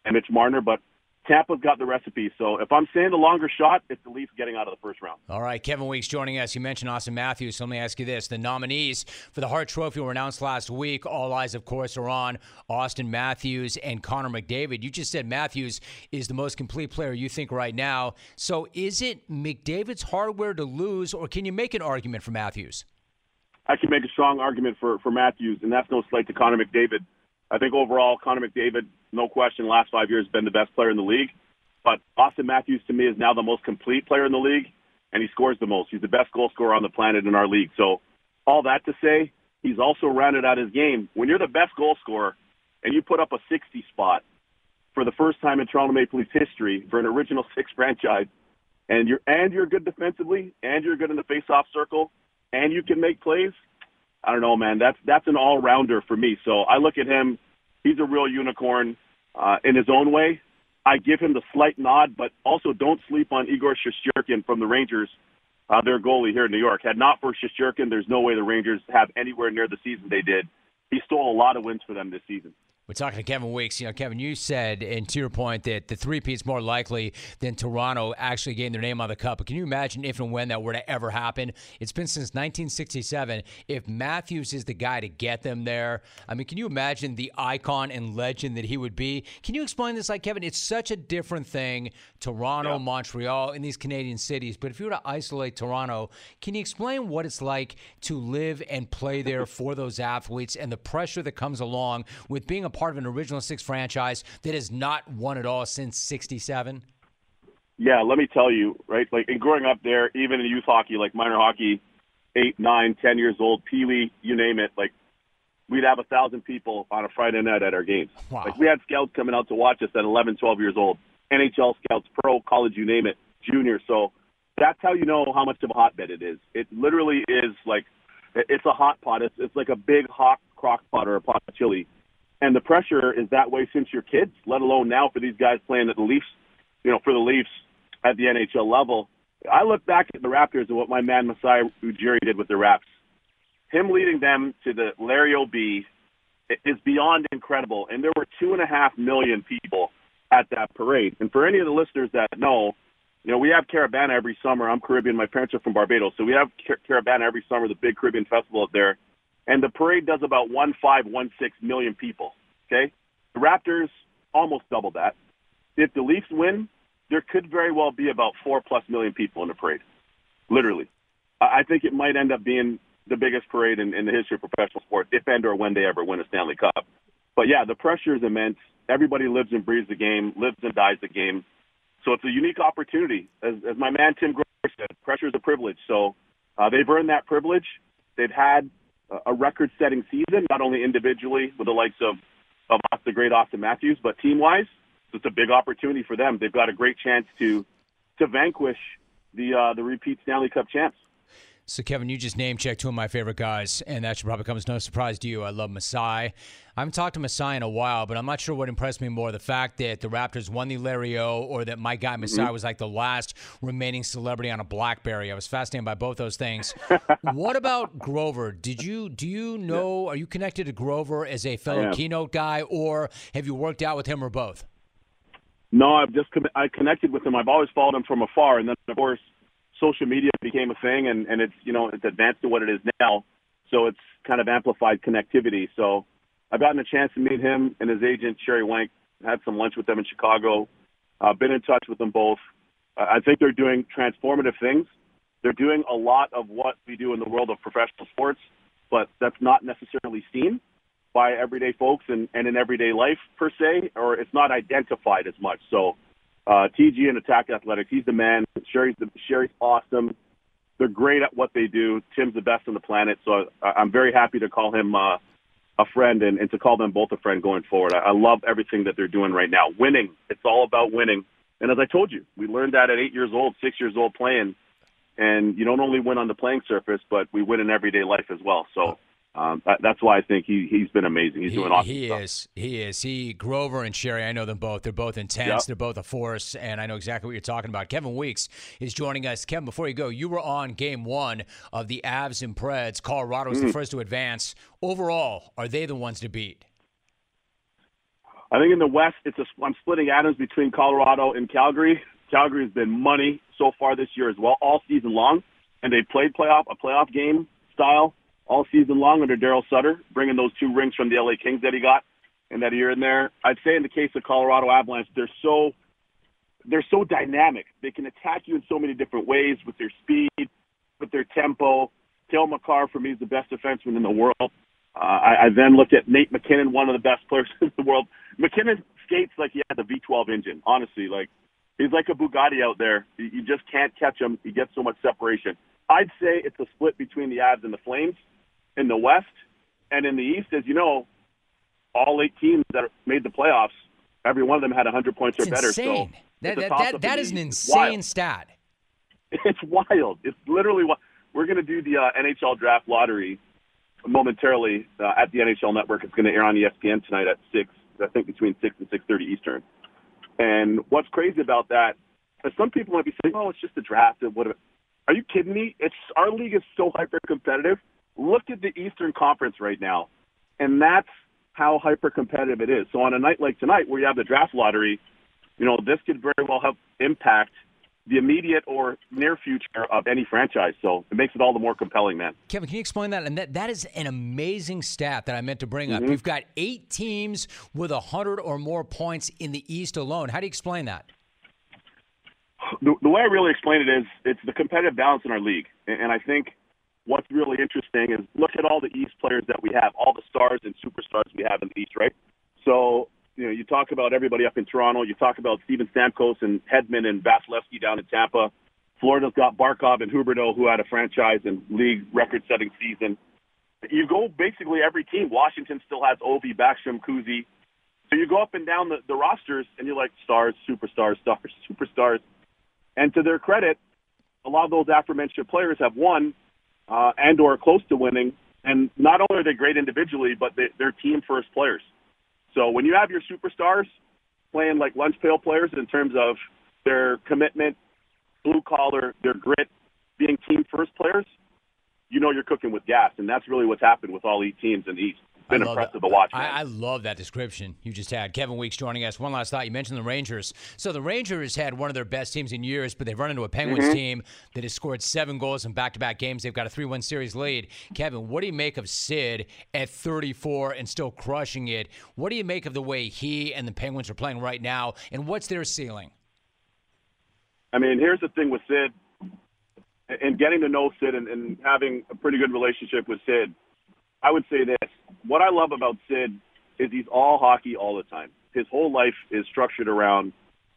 and Mitch Marner, but Tampa's got the recipe. So if I'm saying the longer shot, it's the Leafs getting out of the first round. All right, Kevin Weeks joining us. You mentioned Auston Matthews. So let me ask you this: the nominees for the Hart Trophy were announced last week. All eyes, of course, are on Auston Matthews and Connor McDavid. You just said Matthews is the most complete player you think right now. So is it McDavid's hardware to lose, or can you make an argument for Matthews? I can make a strong argument for for Matthews, and that's no slight to Connor McDavid. I think overall, Connor McDavid, no question, last five years has been the best player in the league. But Auston Matthews, to me, is now the most complete player in the league, and he scores the most. He's the best goal scorer on the planet in our league. So, all that to say, he's also rounded out his game. When you're the best goal scorer and you put up a 60 spot for the first time in Toronto Maple Leafs history for an original six franchise, and you're and you're good defensively, and you're good in the face-off circle, and you can make plays, I don't know, man. That's that's an all rounder for me. So I look at him. He's a real unicorn uh, in his own way. I give him the slight nod, but also don't sleep on Igor Shesterkin from the Rangers, uh, their goalie here in New York. Had not for Shesterkin, there's no way the Rangers have anywhere near the season they did. He stole a lot of wins for them this season. We're talking to Kevin Weeks. You know, Kevin, you said, and to your point, that the three is more likely than Toronto actually getting their name on the cup. But can you imagine if and when that were to ever happen? It's been since 1967. If Matthews is the guy to get them there, I mean, can you imagine the icon and legend that he would be? Can you explain this, like Kevin? It's such a different thing, Toronto, yeah. Montreal, in these Canadian cities. But if you were to isolate Toronto, can you explain what it's like to live and play there for those athletes and the pressure that comes along with being a part of an original six franchise that has not won at all since 67? Yeah, let me tell you, right? Like, in growing up there, even in youth hockey, like minor hockey, eight, nine, ten years old, Pee Wee, you name it, like, we'd have a thousand people on a Friday night at our games. Wow. Like, we had scouts coming out to watch us at 11, 12 years old. NHL scouts, pro, college, you name it, junior. So that's how you know how much of a hotbed it is. It literally is like, it's a hot pot. It's, it's like a big hot crock pot or a pot of chili and the pressure is that way since you're kids, let alone now for these guys playing at the Leafs, you know, for the Leafs at the NHL level. I look back at the Raptors and what my man Masai Ujiri did with the Raps. Him leading them to the Larry O'B is beyond incredible. And there were two and a half million people at that parade. And for any of the listeners that know, you know, we have Caribana every summer. I'm Caribbean. My parents are from Barbados. So we have Caribana every summer, the big Caribbean festival up there and the parade does about one five one six million people. Okay, the Raptors almost double that. If the Leafs win, there could very well be about four plus million people in the parade. Literally, I think it might end up being the biggest parade in, in the history of professional sports, if and or when they ever win a Stanley Cup. But yeah, the pressure is immense. Everybody lives and breathes the game, lives and dies the game. So it's a unique opportunity. As, as my man Tim Grover said, pressure is a privilege. So uh, they've earned that privilege. They've had a record-setting season, not only individually with the likes of of the great Auston Matthews, but team-wise, it's a big opportunity for them. They've got a great chance to to vanquish the uh, the repeat Stanley Cup champs. So, Kevin, you just name checked two of my favorite guys, and that should probably come as no surprise to you. I love Masai. I haven't talked to Masai in a while, but I'm not sure what impressed me more the fact that the Raptors won the Larry O or that my guy Masai mm-hmm. was like the last remaining celebrity on a Blackberry. I was fascinated by both those things. what about Grover? Did you do you know are you connected to Grover as a fellow keynote guy or have you worked out with him or both? No, I've just I connected with him. I've always followed him from afar and then of course social media became a thing and, and it's, you know, it's advanced to what it is now. So it's kind of amplified connectivity. So I've gotten a chance to meet him and his agent, Sherry Wank, had some lunch with them in Chicago. Uh, been in touch with them both. I think they're doing transformative things. They're doing a lot of what we do in the world of professional sports, but that's not necessarily seen by everyday folks and, and in everyday life per se, or it's not identified as much. So uh, TG and Attack Athletics. He's the man. Sherry's the, Sherry's awesome. They're great at what they do. Tim's the best on the planet. So I, I'm very happy to call him uh, a friend and, and to call them both a friend going forward. I, I love everything that they're doing right now. Winning. It's all about winning. And as I told you, we learned that at eight years old, six years old playing. And you don't only win on the playing surface, but we win in everyday life as well. So um, that, that's why I think he he's been amazing. He's he, doing awesome. He stuff. is. He is. He Grover and Sherry. I know them both. They're both intense. Yep. They're both a force, and I know exactly what you're talking about. Kevin Weeks is joining us. Kevin, before you go, you were on Game One of the Avs and Preds. Colorado was mm. the first to advance. Overall, are they the ones to beat? I think in the West, it's a, I'm splitting atoms between Colorado and Calgary. Calgary has been money so far this year as well, all season long, and they played playoff a playoff game style all season long under Daryl Sutter, bringing those two rings from the LA Kings that he got in that year in there. I'd say in the case of Colorado Avalanche, they're so they're so dynamic. They can attack you in so many different ways with their speed, with their tempo. Cale Makar for me is the best defenseman in the world. Uh, I, I then looked at Nate MacKinnon, one of the best players in the world. MacKinnon skates like he has a V12 engine. Honestly, like he's like a Bugatti out there. You, you just can't catch him. He gets so much separation. I'd say it's a split between the Avs and the Flames in the West, and in the East, as you know, all eight teams that made the playoffs, every one of them had 100 points it's or better. Insane. So that that, that, that is an insane wild. stat. It's wild. It's literally what we're going to do the uh, NHL draft lottery momentarily uh, at the NHL Network. It's going to air on ESPN tonight at six. I think between six and six thirty Eastern. And what's crazy about that is some people might be saying, "Oh, it's just a draft." What? Are you kidding me? It's our league is so hyper competitive. Look at the Eastern Conference right now, and that's how hyper competitive it is. So on a night like tonight, where you have the draft lottery, you know this could very well help impact the immediate or near future of any franchise. So it makes it all the more compelling, man. Kevin, can you explain that? And that, that is an amazing stat that I meant to bring up. Mhm. You've got eight teams with 100 or more points in the East alone. How do you explain that? the, the way I really explain it is it's the competitive balance in our league. And, and I think what's really interesting is look at all the East players that we have, all the stars and superstars we have in the East, right? So, you know, you talk about everybody up in Toronto, you talk about Steven Stamkos and Hedman and Vasilevskiy down in Tampa. Florida's got Barkov and Huberdeau, who had a franchise and league record-setting season. You go basically every team. Washington still has Ovi, Backstrom, Kuzi. So you go up and down the, the rosters, and you're like stars, superstars, stars, superstars. And to their credit, a lot of those aforementioned players have won uh, and or close to winning. And not only are they great individually, but they, they're team first players. So when you have your superstars playing like lunch pail players in terms of their commitment, blue collar, their grit, being team first players, you know you're cooking with gas. And that's really what's happened with all eight teams in the East. Been I love impressive that. to watch. I. I love that description you just had. Kevin Weeks joining us. One last thought. You mentioned the Rangers. So the Rangers had one of their best teams in years, but they've run into a Penguins Mhm. team that has scored seven goals in back-to-back games. They've got a 3-1 series lead. Kevin, what do you make of Sid at 34 and still crushing it? What do you make of the way he and the Penguins are playing right now, and what's their ceiling? I mean, here's the thing with Sid, and getting to know Sid and, and having a pretty good relationship with Sid. I would say this: what I love about Sid is he's all hockey all the time. His whole life is structured around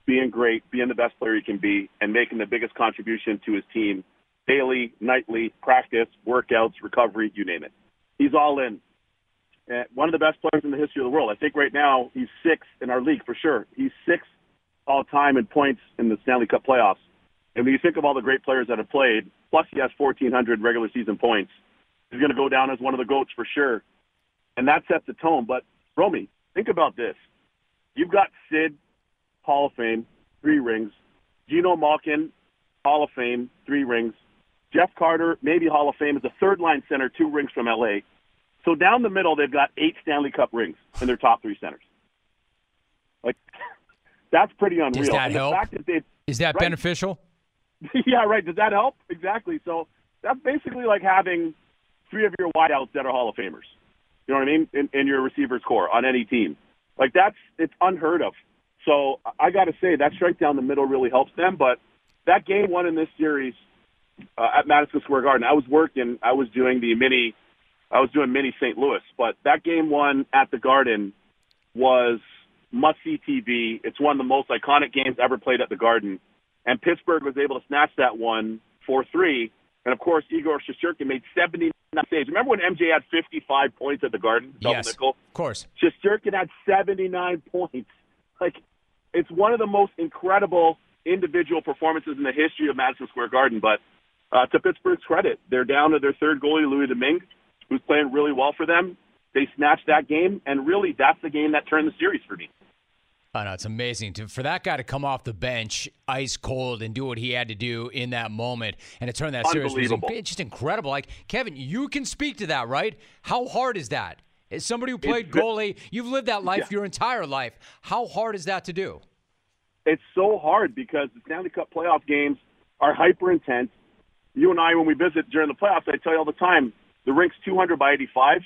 being great, being the best player he can be, and making the biggest contribution to his team daily, nightly, practice, workouts, recovery, you name it. He's all in. And one of the best players in the history of the world. I think right now he's sixth in our league for sure. He's sixth all time in points in the Stanley Cup playoffs. And when you think of all the great players that have played, plus he has 1,400 regular season points, he's going to go down as one of the GOATs for sure. And that sets the tone. But, Romy, think about this. You've got Sid, Hall of Fame, three rings. Geno Malkin, Hall of Fame, three rings. Jeff Carter, maybe Hall of Fame, is a third line center, two rings from LA. So down the middle, they've got eight Stanley Cup rings in their top three centers. Like, that's pretty unreal. Does that and help? The fact that they, Is that Right. beneficial? yeah, right. Does that help? Exactly. So that's basically like having three of your wideouts that are Hall of Famers. You know what I mean? In, in your receivers corps on any team. Like that's it's unheard of. So I got to say that strike down the middle really helps them. But that game one in this series uh, at Madison Square Garden, I was working. I was doing the mini. I was doing mini St. Louis, but that game one at the Garden was must see TV. It's one of the most iconic games ever played at the Garden and Pittsburgh was able to snatch that one four three. And of course, Igor Shesterkin made 79 saves. Remember when MJ had 55 points at the Garden, double Yes. nickel? Of course. Shesterkin had 79 points. Like, it's one of the most incredible individual performances in the history of Madison Square Garden. But uh, to Pittsburgh's credit, they're down to their third goalie, Louis Domingue, who's playing really well for them. They snatched that game, and really, that's the game that turned the series for me. I know it's amazing to, for that guy to come off the bench ice cold and do what he had to do in that moment and to turn that series was it's just incredible. Like Kevin, you can speak to that, right? How hard is that? As somebody who played goalie, you've lived that life yeah. your entire life. How hard is that to do? It's so hard because the Stanley Cup playoff games are hyper intense. You and I, when we visit during the playoffs, I tell you all the time, the rink's 200 by 85 uh,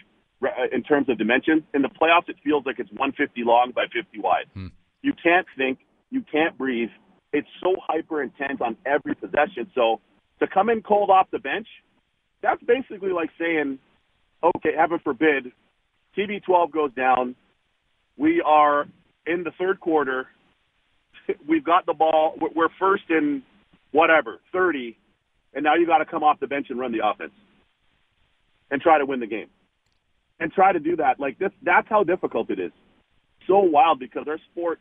in terms of dimensions. In the playoffs, it feels like it's 150 long by 50 wide. Hmm. You can't think, you can't breathe. It's so hyper intense on every possession. So to come in cold off the bench, that's basically like saying, okay, heaven forbid, TB12 goes down. We are in the third quarter. We've got the ball. We're first in whatever, 30, and now you got to come off the bench and run the offense and try to win the game. And try to do that. Like this, that's how difficult it is. So wild because our sport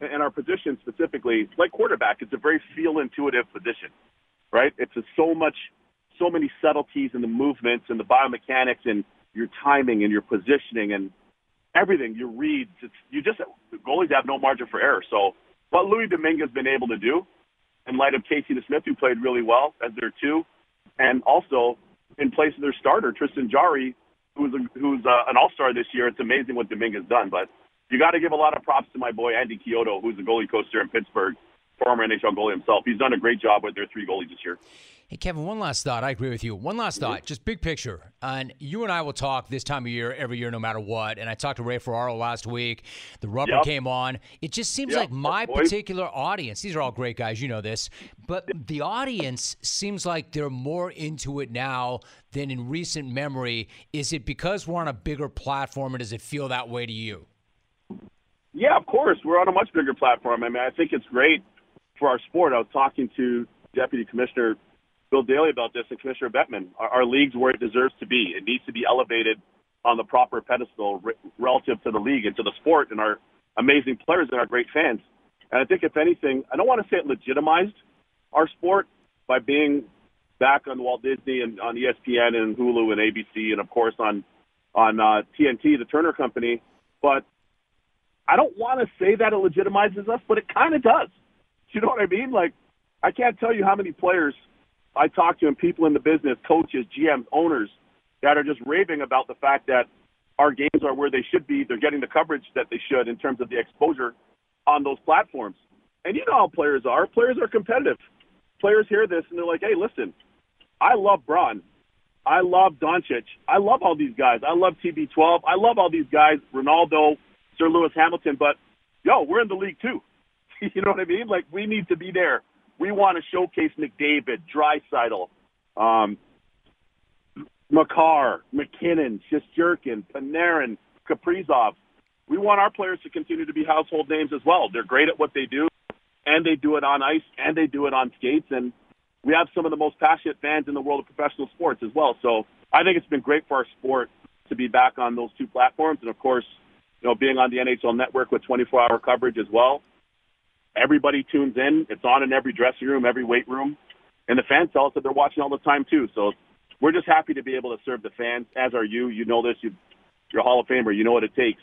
and our position specifically, like quarterback, it's a very feel intuitive position, right? It's a, so much, so many subtleties in the movements and the biomechanics and your timing and your positioning and everything, your reads. It's, you just goalies have no margin for error. So what Louis Domingue has been able to do, in light of Casey DeSmith, who played really well as their two, and also in place of their starter Tristan Jarry, who's a, who's a, uh, an All Star this year. It's amazing what Domingue's done, but you got to give a lot of props to my boy Andy Chiodo, who's the goalie coach there in Pittsburgh, former NHL goalie himself. He's done a great job with their three goalies this year. Hey, Kevin, one last thought. I agree with you. One last thought, just big picture. And you and I will talk this time of year, every year, no matter what. And I talked to Ray Ferraro last week. The rubber yep. came on. It just seems yep. like my particular audience, these are all great guys, you know this, but the audience seems like they're more into it now than in recent memory. Is it because we're on a bigger platform, or does it feel that way to you? Yeah, of course. We're on a much bigger platform. I mean, I think it's great for our sport. I was talking to Deputy Commissioner Bill Daly about this and Commissioner Bettman. Our, our league's where it deserves to be. It needs to be elevated on the proper pedestal re- relative to the league and to the sport and our amazing players and our great fans. And I think, if anything, I don't want to say it legitimized our sport by being back on Walt Disney and on ESPN and Hulu and ABC and of course on on uh, TNT, the Turner Company. But I don't want to say that it legitimizes us, but it kind of does. Do you know what I mean? Like, I can't tell you how many players I talk to people in the business, coaches, GMs, owners that are just raving about the fact that our games are where they should be. They're getting the coverage that they should in terms of the exposure on those platforms. And you know how players are. Players are competitive. Players hear this and they're like, hey, listen, I love Bron. I love Doncic. I love all these guys. I love TB12. I love all these guys, Ronaldo, Sir Lewis Hamilton. But, yo, we're in the league too. you know what I mean? Like, we need to be there we want to showcase McDavid, Draisaitl, um, Makar, MacKinnon, Shesterkin, Panarin, Kaprizov. We want our players to continue to be household names as well. They're great at what they do, and they do it on ice, and they do it on skates, and we have some of the most passionate fans in the world of professional sports as well. So I think it's been great for our sport to be back on those two platforms, and of course, you know, being on the NHL Network with 24-hour coverage as well. Everybody tunes in. It's on in every dressing room, every weight room, and the fans tell us that they're watching all the time too. So we're just happy to be able to serve the fans. As are you. You know this. You, you're a Hall of Famer. You know what it takes.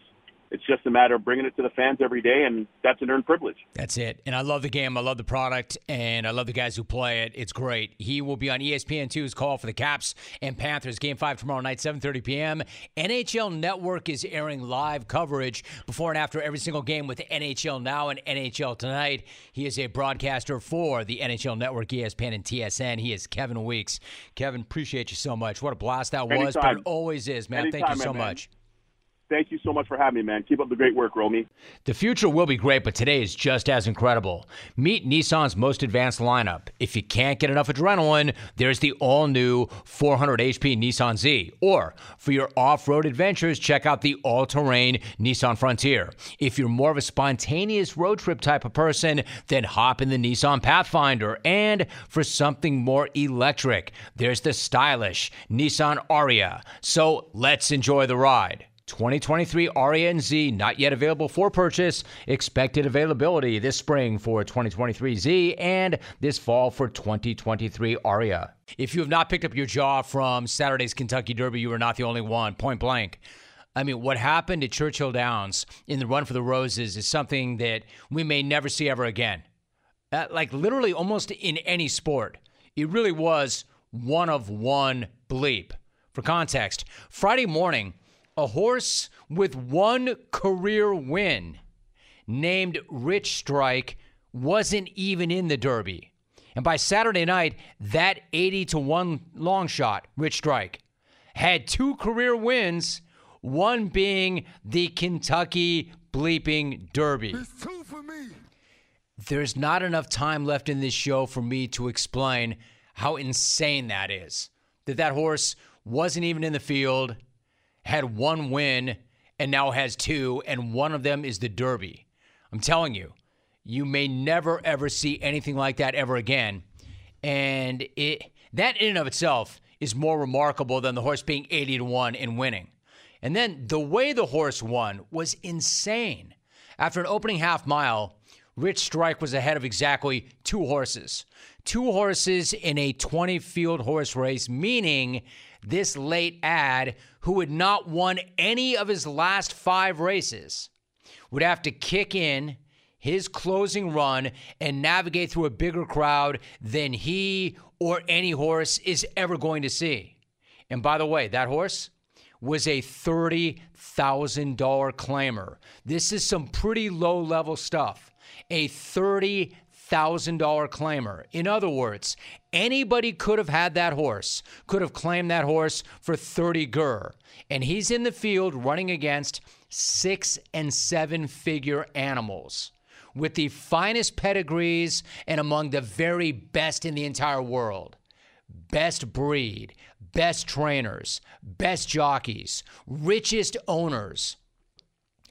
It's just a matter of bringing it to the fans every day, and that's an earned privilege. That's it. And I love the game. I love the product, and I love the guys who play it. It's great. He will be on ESPN2's call for the Caps and Panthers game five tomorrow night, 7:30 p.m. NHL Network is airing live coverage before and after every single game with NHL Now and NHL Tonight. He is a broadcaster for the NHL Network, ESPN, and TSN. He is Kevin Weeks. Kevin, appreciate you so much. What a blast that Anytime. was, but it always is, man. Anytime, Thank you so man. much. Thank you so much for having me, man. Keep up the great work, Romy. The future will be great, but today is just as incredible. Meet Nissan's most advanced lineup. If you can't get enough adrenaline, there's the all new 400 HP Nissan Z. Or for your off road adventures, check out the all terrain Nissan Frontier. If you're more of a spontaneous road trip type of person, then hop in the Nissan Pathfinder. And for something more electric, there's the stylish Nissan Ariya. So let's enjoy the ride. 2023 Ariya and Z not yet available for purchase. Expected availability this spring for 2023 Z and this fall for 2023 Ariya. If you have not picked up your jaw from Saturday's Kentucky Derby, you are not the only one. Point blank. I mean, what happened at Churchill Downs in the run for the Roses is something that we may never see ever again. Uh, like literally almost in any sport. It really was one of one bleep. For context, Friday morning, a horse with one career win named Rich Strike wasn't even in the Derby. And by Saturday night, that 80 to 1 long shot, Rich Strike, had two career wins, one being the Kentucky bleeping Derby. It's two for me. There's not enough time left in this show for me to explain how insane that is. That that horse wasn't even in the field, had one win, and now has two, and one of them is the Derby. I'm telling you, you may never ever see anything like that ever again. And it that in and of itself is more remarkable than the horse being 80 to 1 and winning. And then the way the horse won was insane. After an opening half mile, Rich Strike was ahead of exactly two horses. Two horses in a 20 field horse race, meaning this late add, who had not won any of his last five races, would have to kick in his closing run and navigate through a bigger crowd than he or any horse is ever going to see. And by the way, that horse was a $30,000 claimer. This is some pretty low level stuff. A $30,000 claimer. In other words, anybody could have had that horse, could have claimed that horse for 30 gur. And he's in the field running against six and seven figure animals with the finest pedigrees and among the very best in the entire world. Best breed, best trainers, best jockeys, richest owners.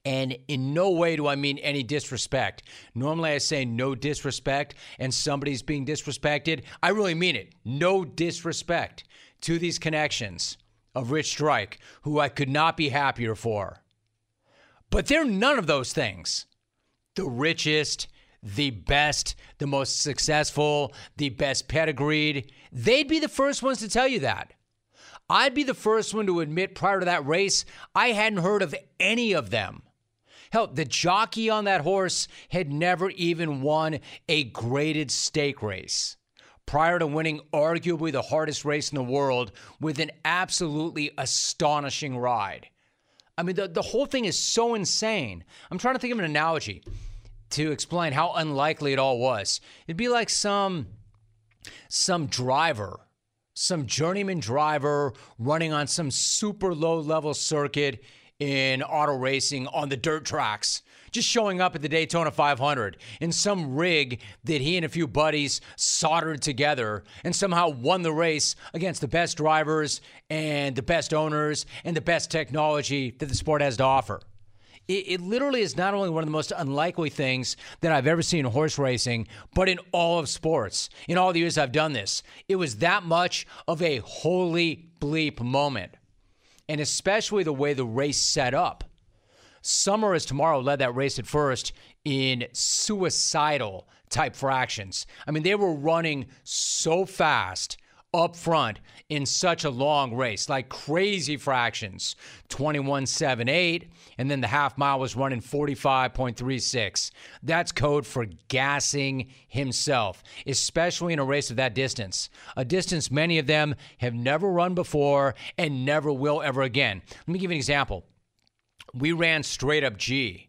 And in no way do I mean any disrespect. Normally I say no disrespect and somebody's being disrespected. I really mean it. No disrespect to these connections of Rich Strike, who I could not be happier for. But they're none of those things the richest, the best, the most successful, the best pedigreed. They'd be the first ones to tell you that. I'd be the first one to admit prior to that race, I hadn't heard of any of them. Hell, the jockey on that horse had never even won a graded stake race prior to winning arguably the hardest race in the world with an absolutely astonishing ride. I mean, the, the whole thing is so insane. I'm trying to think of an analogy to explain how unlikely it all was. It'd be like some some driver, some journeyman driver running on some super low level circuit in auto racing on the dirt tracks just showing up at the Daytona 500 in some rig that he and a few buddies soldered together and somehow won the race against the best drivers and the best owners and the best technology that the sport has to offer. It, it, literally is not only one of the most unlikely things that I've ever seen in horse racing, but in all of sports. In all the years I've done this, it was that much of a holy bleep moment. And especially the way the race set up. Summer is tomorrow led that race at first in suicidal type fractions. I mean, they were running so fast up front in such a long race, like crazy fractions 21.78, and then the half mile was running 45.36. That's code for gassing himself, especially in a race of that distance. A distance many of them have never run before and never will ever again. Let me give you an example we ran straight up G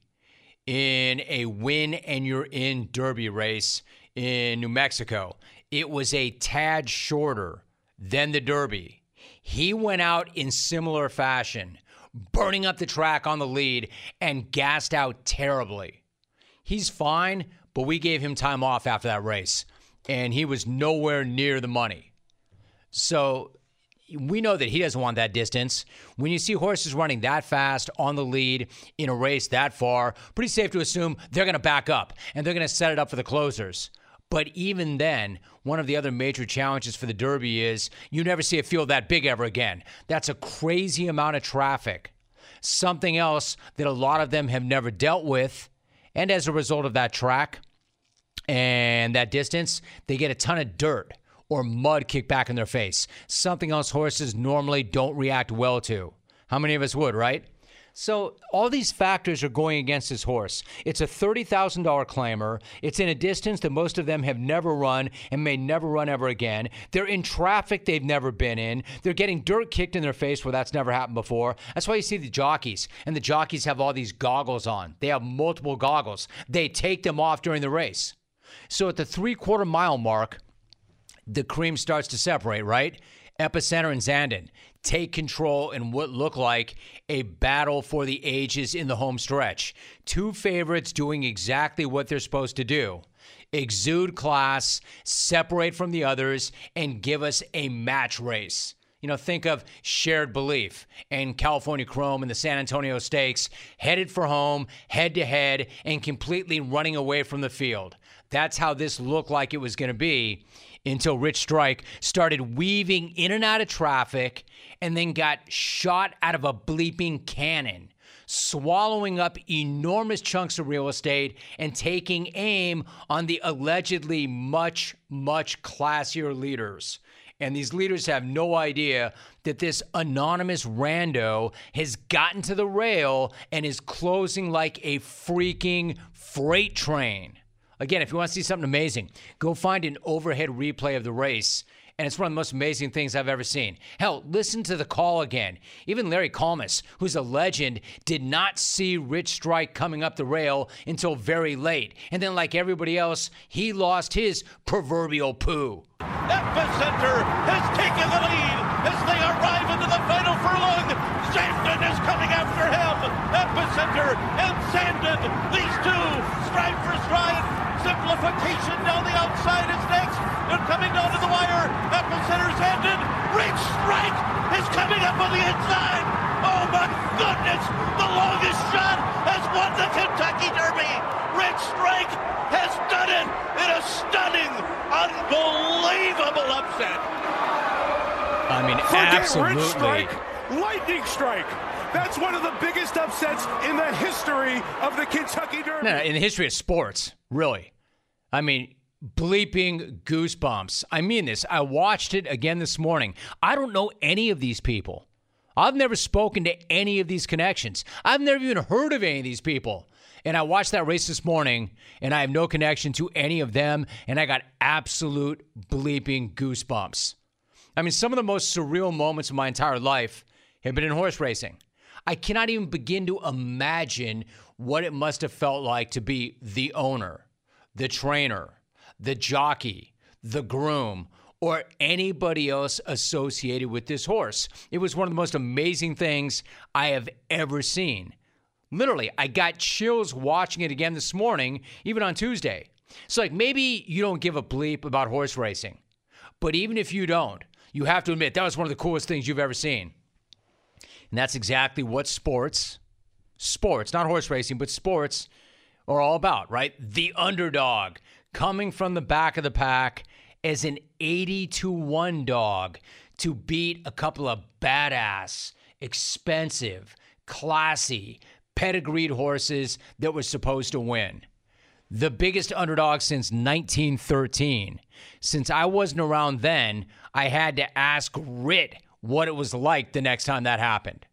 in a win and you're in Derby race in New Mexico. It was a tad shorter than the Derby. He went out in similar fashion, burning up the track on the lead and gassed out terribly. He's fine, but we gave him time off after that race, and he was nowhere near the money. So we know that he doesn't want that distance. When you see horses running that fast on the lead in a race that far, pretty safe to assume they're going to back up and they're going to set it up for the closers. But even then, one of the other major challenges for the Derby is you never see a field that big ever again. That's a crazy amount of traffic. Something else that a lot of them have never dealt with. And as a result of that track and that distance, they get a ton of dirt or mud kicked back in their face. Something else horses normally don't react well to. How many of us would, right? So all these factors are going against his horse. It's a $30,000 claimer. It's in a distance that most of them have never run and may never run ever again. They're in traffic they've never been in. They're getting dirt kicked in their face where that's never happened before. That's why you see the jockeys, and the jockeys have all these goggles on. They have multiple goggles. They take them off during the race. So at the three quarter mile mark, the cream starts to separate, right? Epicenter and Zandon take control in what looked like a battle for the ages in the home stretch. Two favorites doing exactly what they're supposed to do exude class, separate from the others, and give us a match race. You know, think of shared belief and California Chrome and the San Antonio Stakes headed for home, head to head, and completely running away from the field. That's how this looked like it was going to be until Rich Strike started weaving in and out of traffic and then got shot out of a bleeping cannon, swallowing up enormous chunks of real estate and taking aim on the allegedly much, much classier leaders. And these leaders have no idea that this anonymous rando has gotten to the rail and is closing like a freaking freight train. Again, if you want to see something amazing, go find an overhead replay of the race. And it's one of the most amazing things I've ever seen. Hell, listen to the call again. Even Larry Collmus, who's a legend, did not see Rich Strike coming up the rail until very late. And then, like everybody else, he lost his proverbial poo. Epicenter has taken the lead as they arrive into the final furlong. Zandon is coming after him. Epicenter and Zandon, these two, stride for stride. Simplification down the outside is next. They're coming down to the wire. Epicenter's ended. Rich Strike is coming up on the inside. Oh my goodness! The longest shot has won the Kentucky Derby. Rich Strike has done it in a stunning, unbelievable upset. I mean, Forget absolutely. Rich Strike, lightning strike. That's one of the biggest upsets in the history of the Kentucky Derby. No, in the history of sports, really. I mean, bleeping goosebumps. I mean this. I watched it again this morning. I don't know any of these people. I've never spoken to any of these connections. I've never even heard of any of these people. And I watched that race this morning, and I have no connection to any of them, and I got absolute bleeping goosebumps. I mean, some of the most surreal moments of my entire life have been in horse racing. I cannot even begin to imagine what it must have felt like to be the owner the trainer, the jockey, the groom, or anybody else associated with this horse. It was one of the most amazing things I have ever seen. Literally, I got chills watching it again this morning, even on Tuesday. So, like, maybe you don't give a bleep about horse racing, but even if you don't, you have to admit that was one of the coolest things you've ever seen. And that's exactly what sports, sports, not horse racing, but sports are all about, right? The underdog coming from the back of the pack as an 80 to 1 dog to beat a couple of badass, expensive, classy, pedigreed horses that were supposed to win. The biggest underdog since 1913. Since I wasn't around then, I had to ask Rit what it was like the next time that happened.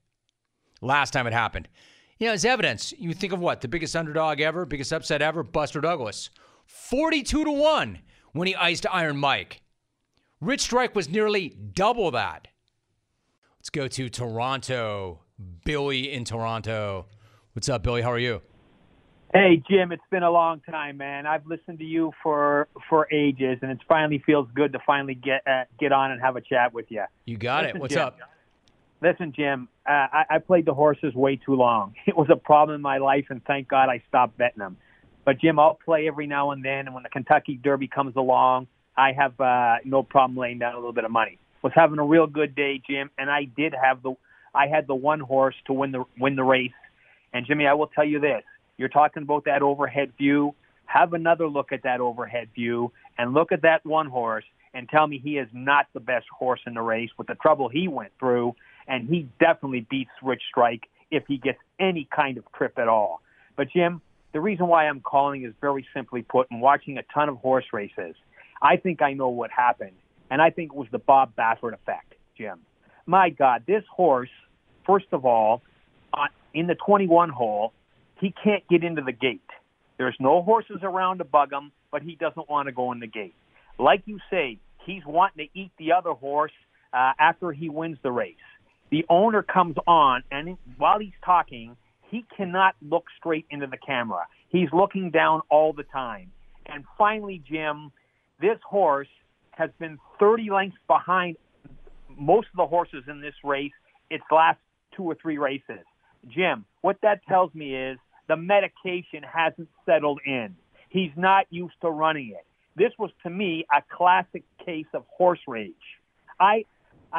Last time it happened. You know, as evidence, you think of what? The biggest underdog ever, biggest upset ever, Buster Douglas. 42 to 1 when he iced Iron Mike. Rich Strike was nearly double that. Let's go to Toronto. Billy in Toronto. What's up, Billy? How are you? Hey Jim, it's been a long time, man. I've listened to you for for ages, and it finally feels good to finally get uh, get on and have a chat with you. You got Listen, it. What's Jim. up? Listen, Jim, uh, I, I played the horses way too long. It was a problem in my life, and thank God I stopped betting them. But Jim, I'll play every now and then, and when the Kentucky Derby comes along, I have uh, no problem laying down a little bit of money. Was having a real good day, Jim, and I did have the I had the one horse to win the win the race. And Jimmy, I will tell you this: you're talking about that overhead view. Have another look at that overhead view and look at that one horse and tell me he is not the best horse in the race with the trouble he went through and he definitely beats Rich Strike if he gets any kind of trip at all. But Jim, the reason why I'm calling is very simply put, and watching a ton of horse races, I think I know what happened, and I think it was the Bob Baffert effect, Jim. My God, this horse, first of all, on in the 21 hole, he can't get into the gate. There's no horses around to bug him, but he doesn't want to go in the gate. Like you say, he's wanting to eat the other horse uh, after he wins the race. The owner comes on, and while he's talking, he cannot look straight into the camera. He's looking down all the time. And finally, Jim, this horse has been 30 lengths behind most of the horses in this race its last two or three races. Jim, what that tells me is the medication hasn't settled in. He's not used to running it. This was to me a classic case of horse rage. I,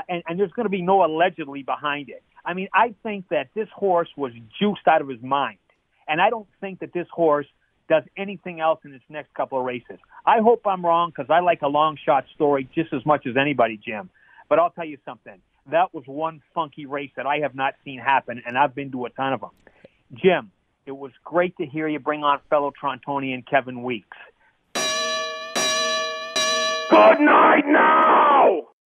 and, and there's going to be no allegedly behind it. I mean, I think that this horse was juiced out of his mind, and I don't think that this horse does anything else in its next couple of races. I hope I'm wrong because I like a long shot story just as much as anybody, Jim. But I'll tell you something. That was one funky race that I have not seen happen, and I've been to a ton of them. Jim, it was great to hear you bring on fellow Trontonian Kevin Weekes. Good night now.